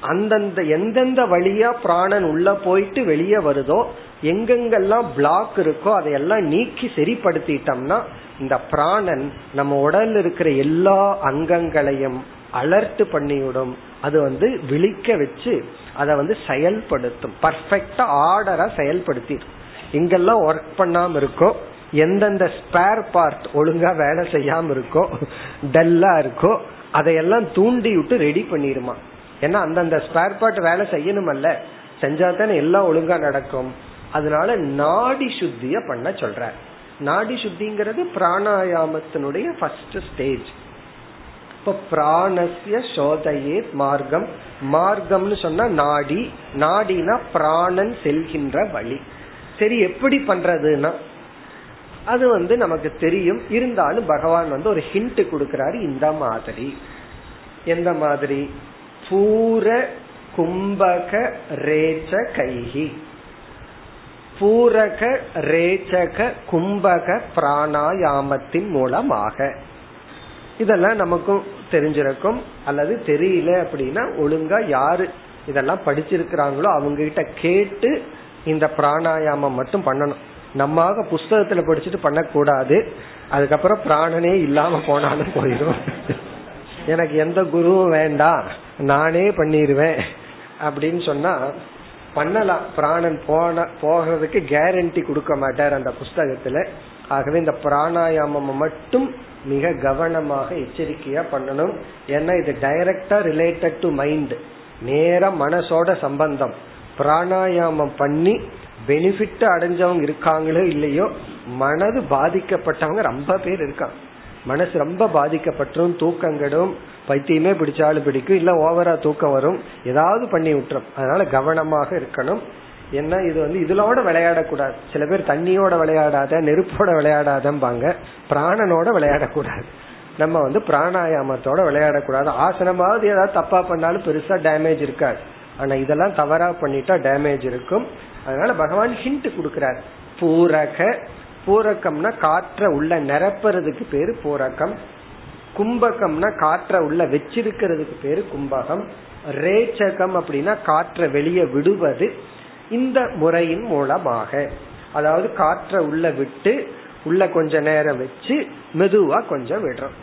அந்தந்த எந்தெந்த வழியா பிராணன் உள்ள போயிட்டு வெளியே வருதோ எங்கெங்கெல்லாம் பிளாக் இருக்கோ அதையெல்லாம் நீக்கி சரிப்படுத்திட்டோம்னா இந்த பிராணன் நம்ம உடல்ல இருக்கிற எல்லா அங்கங்களையும் அலர்ட் பண்ணிவிடும். அது வந்து விழிக்க வச்சு அதை வந்து செயல்படுத்தும். பர்ஃபெக்டா ஆர்டரா செயல்படுத்திடும் இங்கெல்லாம் ஒர்க் பண்ணாம இருக்கோ எந்தெந்த ஸ்பேர் பார்ட் ஒழுங்கா வேலை செய்யாம இருக்கோ டல்லா இருக்கோ அதையெல்லாம் தூண்டி விட்டு ரெடி பண்ணிருமா. ஏன்னா அந்தந்த ஸ்பேர் பார்ட் வேலை செய்யணும் அல்ல செஞ்சா தானே எல்லாம் ஒழுங்கா நடக்கும். அதனால நாடி சுத்திய பண்ண சொல்ற. நாடி சுத்திங்கிறது பிராணாயாமத்தினுடைய ஃபர்ஸ்ட் ஸ்டேஜ் இப்ப பிராணசிய சோதையே மார்க்கம். மார்க்கம்னு சொன்னா நாடி. நாடினா பிராணன் செல்கின்ற வழி. சரி எப்படி பண்றதுன்னா? அது வந்து நமக்கு தெரியும். இருந்தாலும் பகவான் வந்து ஒரு ஹிண்ட் கொடுக்கிறாரு இந்த மாதிரி. எந்த மாதிரி? பூர கும்பக ரேச்ச கைகி பூரக ரேச்சக கும்பக பிராணாயாமத்தின் மூலமாக. இதெல்லாம் நமக்கும் தெரிஞ்சிருக்கும். அல்லது தெரியல அப்படின்னா ஒழுங்கா யாரு இதெல்லாம் படிச்சிருக்கிறாங்களோ அவங்க கிட்ட கேட்டு இந்த பிராணாயாமம் மட்டும் பண்ணணும். நம்ம புஸ்தகத்துல படிச்சுட்டு பண்ணக்கூடாது. அதுக்கப்புறம் பிராணனே இல்லாம போனாலும் போயிடும் எனக்கு எந்த குருவும் வேண்டாம் நானே பண்ணிடுவேன் அப்படின்னு சொன்னா பண்ணலாம். பிராணன் போன போகிறதுக்கு கேரண்டி கொடுக்க மாட்டார் அந்த புஸ்தகத்துல. ஆகவே இந்த பிராணாயாமம் மட்டும் மிக கவனமாக எச்சரிக்கையா பண்ணணும். ஏன்னா இது டைரக்டா ரிலேட்டட் டு மைண்ட் நேர மனசோட சம்பந்தம். பிராணாயாமம் பண்ணி பெனிஃபிட் அடைஞ்சவங்க இருக்காங்களோ இல்லையோ மனது பாதிக்கப்பட்டவங்க ரொம்ப பேர் இருக்காங்க. மனசு ரொம்ப பாதிக்கப்பட்டும் தூக்கங்கிடும் பைத்தியமே பிடிச்சாலும் பிடிக்கும் இல்ல ஓவரா தூக்கம் வரும் ஏதாவது பண்ணி விட்டுரும். அதனால கவனமாக இருக்கணும். ஏன்னா இது வந்து இதுலோட விளையாடக்கூடாது. சில பேர் தண்ணியோட விளையாடாத நெருப்போட விளையாடாதம்பாங்க. பிராணனோட விளையாடக்கூடாது. நம்ம வந்து பிராணாயாமத்தோட விளையாடக்கூடாது. ஆசனமாவது ஏதாவது தப்பா பண்ணாலும் பெருசா டேமேஜ் இருக்காது. ஆனா இதெல்லாம் தவறா பண்ணிட்டா டேமேஜ் இருக்கும். அதனால பகவான் ஹிண்ட் கொடுக்கிறார். பூரக பூரக்கம்னா காற்ற உள்ள நிரப்புறதுக்கு பேரு பூரக்கம். கும்பகம்னா காற்ற உள்ள வச்சிருக்கிறதுக்கு பேரு கும்பகம். ரேச்சகம் அப்படின்னா காற்ற வெளியே விடுவது இந்த முறையின் மூலமாக. அதாவது காற்ற உள்ள விட்டு உள்ள கொஞ்ச நேரம் வச்சு மெதுவா கொஞ்சம் விடுறோம்.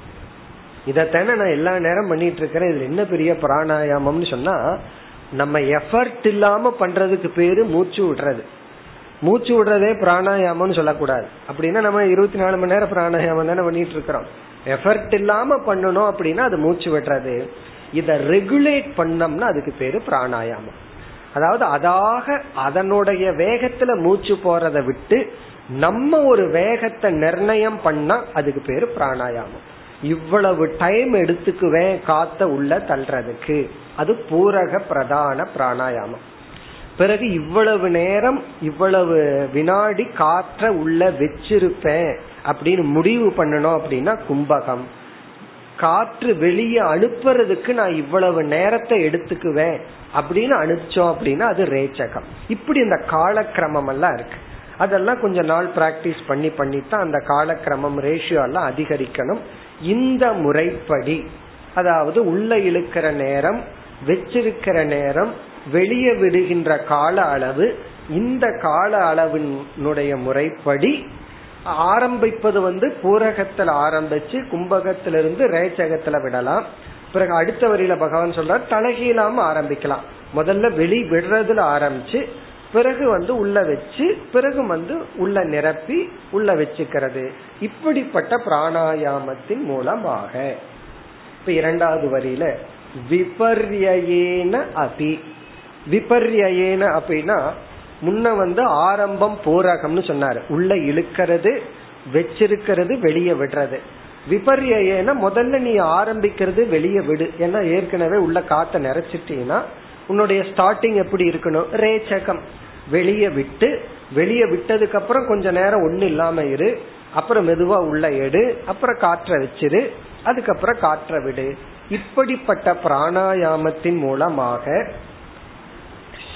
இதத்தானே நான் எல்லா நேரம் பண்ணிட்டு இருக்கிறேன். இதுல என்ன பெரிய பிராணாயாமம்னு சொன்னா நம்ம எஃபர்ட் இல்லாம பண்றதுக்கு பேரு மூச்சு விடுறது. மூச்சு விடுறதே பிராணாயாமம்னு சொல்லக்கூடாது. அப்படின்னா நம்ம இருபத்தி நாலு மணி நேரம் பிராணாயாமம் தானே பண்ணிட்டு இருக்கிறோம். எஃபர்ட் இல்லாம பண்ணணும் அப்படின்னா அது மூச்சு விடுறது. இத ரெகுலேட் பண்ணோம்னா அதுக்கு பேரு பிராணாயாமம். அதாவது அதாக அதனுடைய வேகத்துல மூச்சு போறதை விட்டு நம்ம ஒரு வேகத்தை நிர்ணயம் பண்ணா அதுக்கு பேரு பிராணாயாமம். இவ்வளவு டைம் எடுத்துக்குவேன் காத்த உள்ள தள்ளுறதுக்கு. அது பூரக பிரதான பிராணாயாமம். பிறகு இவ்வளவு நேரம் இவ்வளவு வினாடி காற்ற உள்ள வச்சிருப்பேன் அப்படின்னு முடிவு பண்ணணும் அப்படின்னா கும்பகம். காற்று வெளியே அனுப்புறதுக்கு நான் இவ்வளவு நேரத்தை எடுத்துக்குவேன் அப்படின்னு அனுப்பிச்சோம் அப்படின்னா அது ரேச்சகம். இப்படி இந்த காலக்கிரமம் எல்லாம் இருக்கு. அதெல்லாம் கொஞ்ச நாள் பிராக்டிஸ் பண்ணி பண்ணித்தான் அந்த காலக்கிரமம் ரேஷியோ எல்லாம் அதிகரிக்கணும். இந்த முறைப்படி அதாவது உள்ள இழுக்கிற நேரம் வச்சிருக்கிற நேரம் வெளியே விடுகின்ற கால அளவு இந்த கால அளவினுடைய முறைப்படி ஆரம்பிப்பது வந்து பூரகத்துல ஆரம்பிச்சு கும்பகத்திலிருந்து ரேச்சகத்துல விடலாம். பிறகு அடுத்த வரியில பகவான் சொல்றார் தலைகீழாம ஆரம்பிக்கலாம். முதல்ல வெளி விடுறதுல ஆரம்பிச்சு பிறகு வந்து உள்ள வச்சு பிறகு வந்து உள்ள நிரப்பி உள்ள வச்சுக்கிறது. இப்படிப்பட்ட பிராணாயாமத்தின் மூலமாக. இப்ப இரண்டாவது வரியில விபர்யேன அபி. விபர்யேன அப்படின்னா முன்ன வந்து ஆரம்பம் பூரகம்னு சொன்னாரு. உள்ள இழுக்கிறது வச்சிருக்கிறது வெளியே விடுறது. விபர்யேன முதல்ல நீ ஆரம்பிக்கிறது வெளியே விடு. ஏன்னா ஏற்கனவே உள்ள காத்த நிறைச்சிட்டீங்கன்னா உன்னுடைய ஸ்டார்டிங் எப்படி இருக்கணும்? ரேச்சகம். வெளியே விட்டு வெளியே விட்டதுக்கு அப்புறம் கொஞ்ச நேரம் ஒண்ணு இல்லாம இரு. அப்புறம் மெதுவா உள்ள எடு. அப்புறம் காற்ற வச்சிரு. அதுக்கப்புறம் காற்ற விடு. இப்படிப்பட்ட பிராணாயாமத்தின் மூலமாக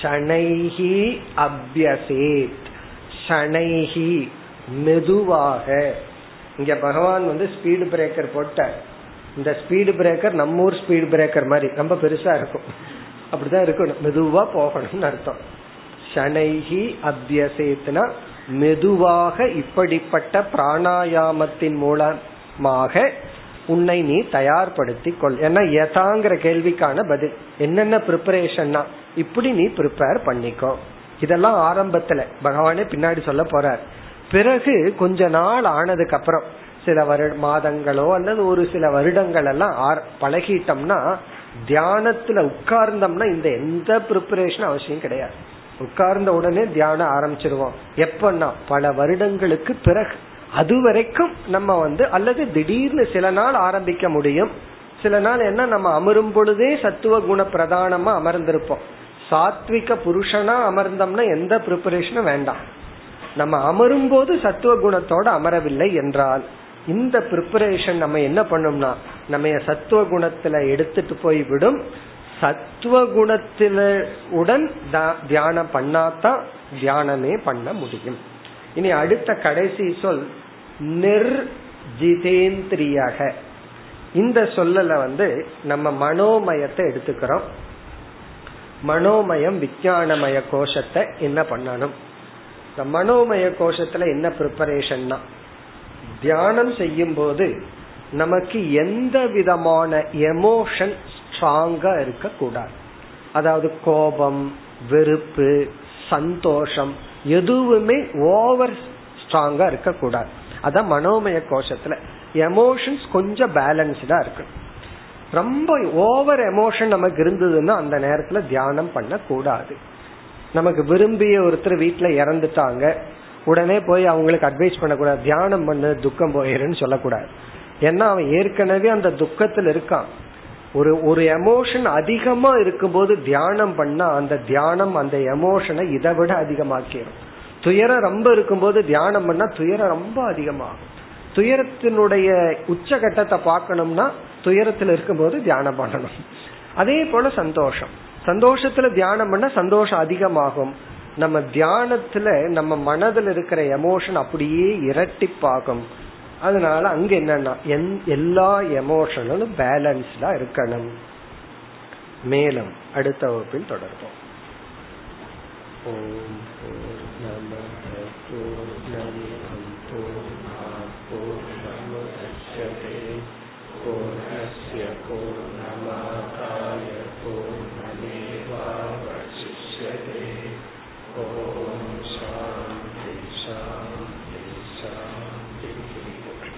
ஷனைஹி அபியசேத். ஷனைஹி மெதுவாக. இங்க பகவான் வந்து ஸ்பீடு பிரேக்கர் போட்ட இந்த ஸ்பீடு பிரேக்கர் நம்ம ஊர் ஸ்பீடு பிரேக்கர் மாதிரி ரொம்ப பெருசா இருக்கும். அப்படிதான் இருக்கணும். மெதுவா போகணும்னு அர்த்தம். ஷனைஹி அபியசேத்னா மெதுவாக இப்படிப்பட்ட பிராணாயாமத்தின் மூலமாக உன்னை நீ தயார்படுத்தி கொள். ஏன்னா யதாங்கிற கேள்விக்கான பதில். என்னென்ன ப்ரிப்பரேஷன்னா இப்படி நீ ப்ரிப்பேர் பண்ணிக்கோ. இதெல்லாம் ஆரம்பத்துல. பகவானே பின்னாடி சொல்ல போறார். பிறகு கொஞ்ச நாள் ஆனதுக்கு அப்புறம் சில வருட மாதங்களோ அல்லது ஒரு சில வருடங்கள் எல்லாம் பழகிட்டோம்னா தியானத்துல உட்கார்ந்தோம்னா இந்த எந்த ப்ரிப்பரேஷன் அவசியம் கிடையாது. உட்கார்ந்த உடனே தியானம் ஆரம்பிச்சிருவோம். எப்பன்னா பல வருடங்களுக்கு பிறகு. அது வரைக்கும் நம்ம வந்து அல்லது திடீர்னு சில நாள் ஆரம்பிக்க முடியும். சில நாள் என்ன நம்ம அமரும் பொழுதே சத்துவ குண பிரதானமா அமர்ந்திருப்போம். சாத்விக புருஷனா அமர்ந்தோம்னா எந்த ப்ரிப்பரேஷனும் வேண்டாம். நம்ம அமரும் போது சத்துவ குணத்தோட அமரவில்லை என்றால் இந்த ப்ரிப்பரேஷன் நம்ம என்ன பண்ணோம்னா நம்ம சத்துவ குணத்துல எடுத்துட்டு போய் விடும். சத்துவ குணத்தில உடன் தியானம் பண்ணாதான் தியானமே பண்ண முடியும். இனி அடுத்த கடைசி சொல் நிர்ஜிதேந்திரியக இந்த சொல்லல வந்து நம்ம மனோமயத்தை எடுத்துக்கிறோம். மனோமயம் விஞ்ஞானமய கோஷத்தை என்ன பண்ணணும்? இந்த மனோமய கோஷத்துல என்ன ப்ரிப்பரேஷன்னா தியானம் செய்யும் போது நமக்கு எந்த விதமான எமோஷன் ஸ்ட்ராங்கா இருக்க கூடாது அதாவது கோபம் வெறுப்பு சந்தோஷம் எதுவுமே ஓவர் ஸ்ட்ராங்கா இருக்க கூடாது அதான் மனோமய கோஷத்துல. எமோஷன்ஸ் கொஞ்சம் பேலன்ஸ்டா இருக்கு ரொம்ப ஓவர் எமோஷன் நமக்கு இருந்ததுன்னா அந்த நேரத்துல தியானம் பண்ண கூடாது நமக்கு விரும்பிய ஒருத்தர் வீட்டுல இறந்துட்டாங்க. உடனே போய் அவங்களுக்கு அட்வைஸ் பண்ணக்கூடாது. தியானம் பண்ணு துக்கம் போயிருன்னு சொல்லக்கூடாது. ஏன்னா அவன் ஏற்கனவே அந்த துக்கத்தில் இருக்கான். ஒரு ஒரு எமோஷன் அதிகமா இருக்கும்போது தியானம் பண்ணா அந்த தியானம் அந்த எமோஷனை இதை விட அதிகமாக்கிடும் துயரம் ரொம்ப இருக்கும்போது தியானம் பண்ணா துயரம் ரொம்ப அதிகமாகும். துயரத்தினுடைய உச்சகட்டத்தை பார்க்கணும்னா துயரத்தில் இருக்கும்போது தியானம் பண்ணணும். அதே போல சந்தோஷம். சந்தோஷத்துல தியானம் பண்ண சந்தோஷம் அதிகமாகும். நம்ம தியானத்துல நம்ம மனதில் இருக்கிற எமோஷன் அப்படியே இரட்டிப்பாகும். அதனால அங்க என்னன்னா எல்லா எமோஷனும் பேலன்ஸ்டா இருக்கணும். மேலும் அடுத்த வகுப்பில் தொடர்போம். ஓம்.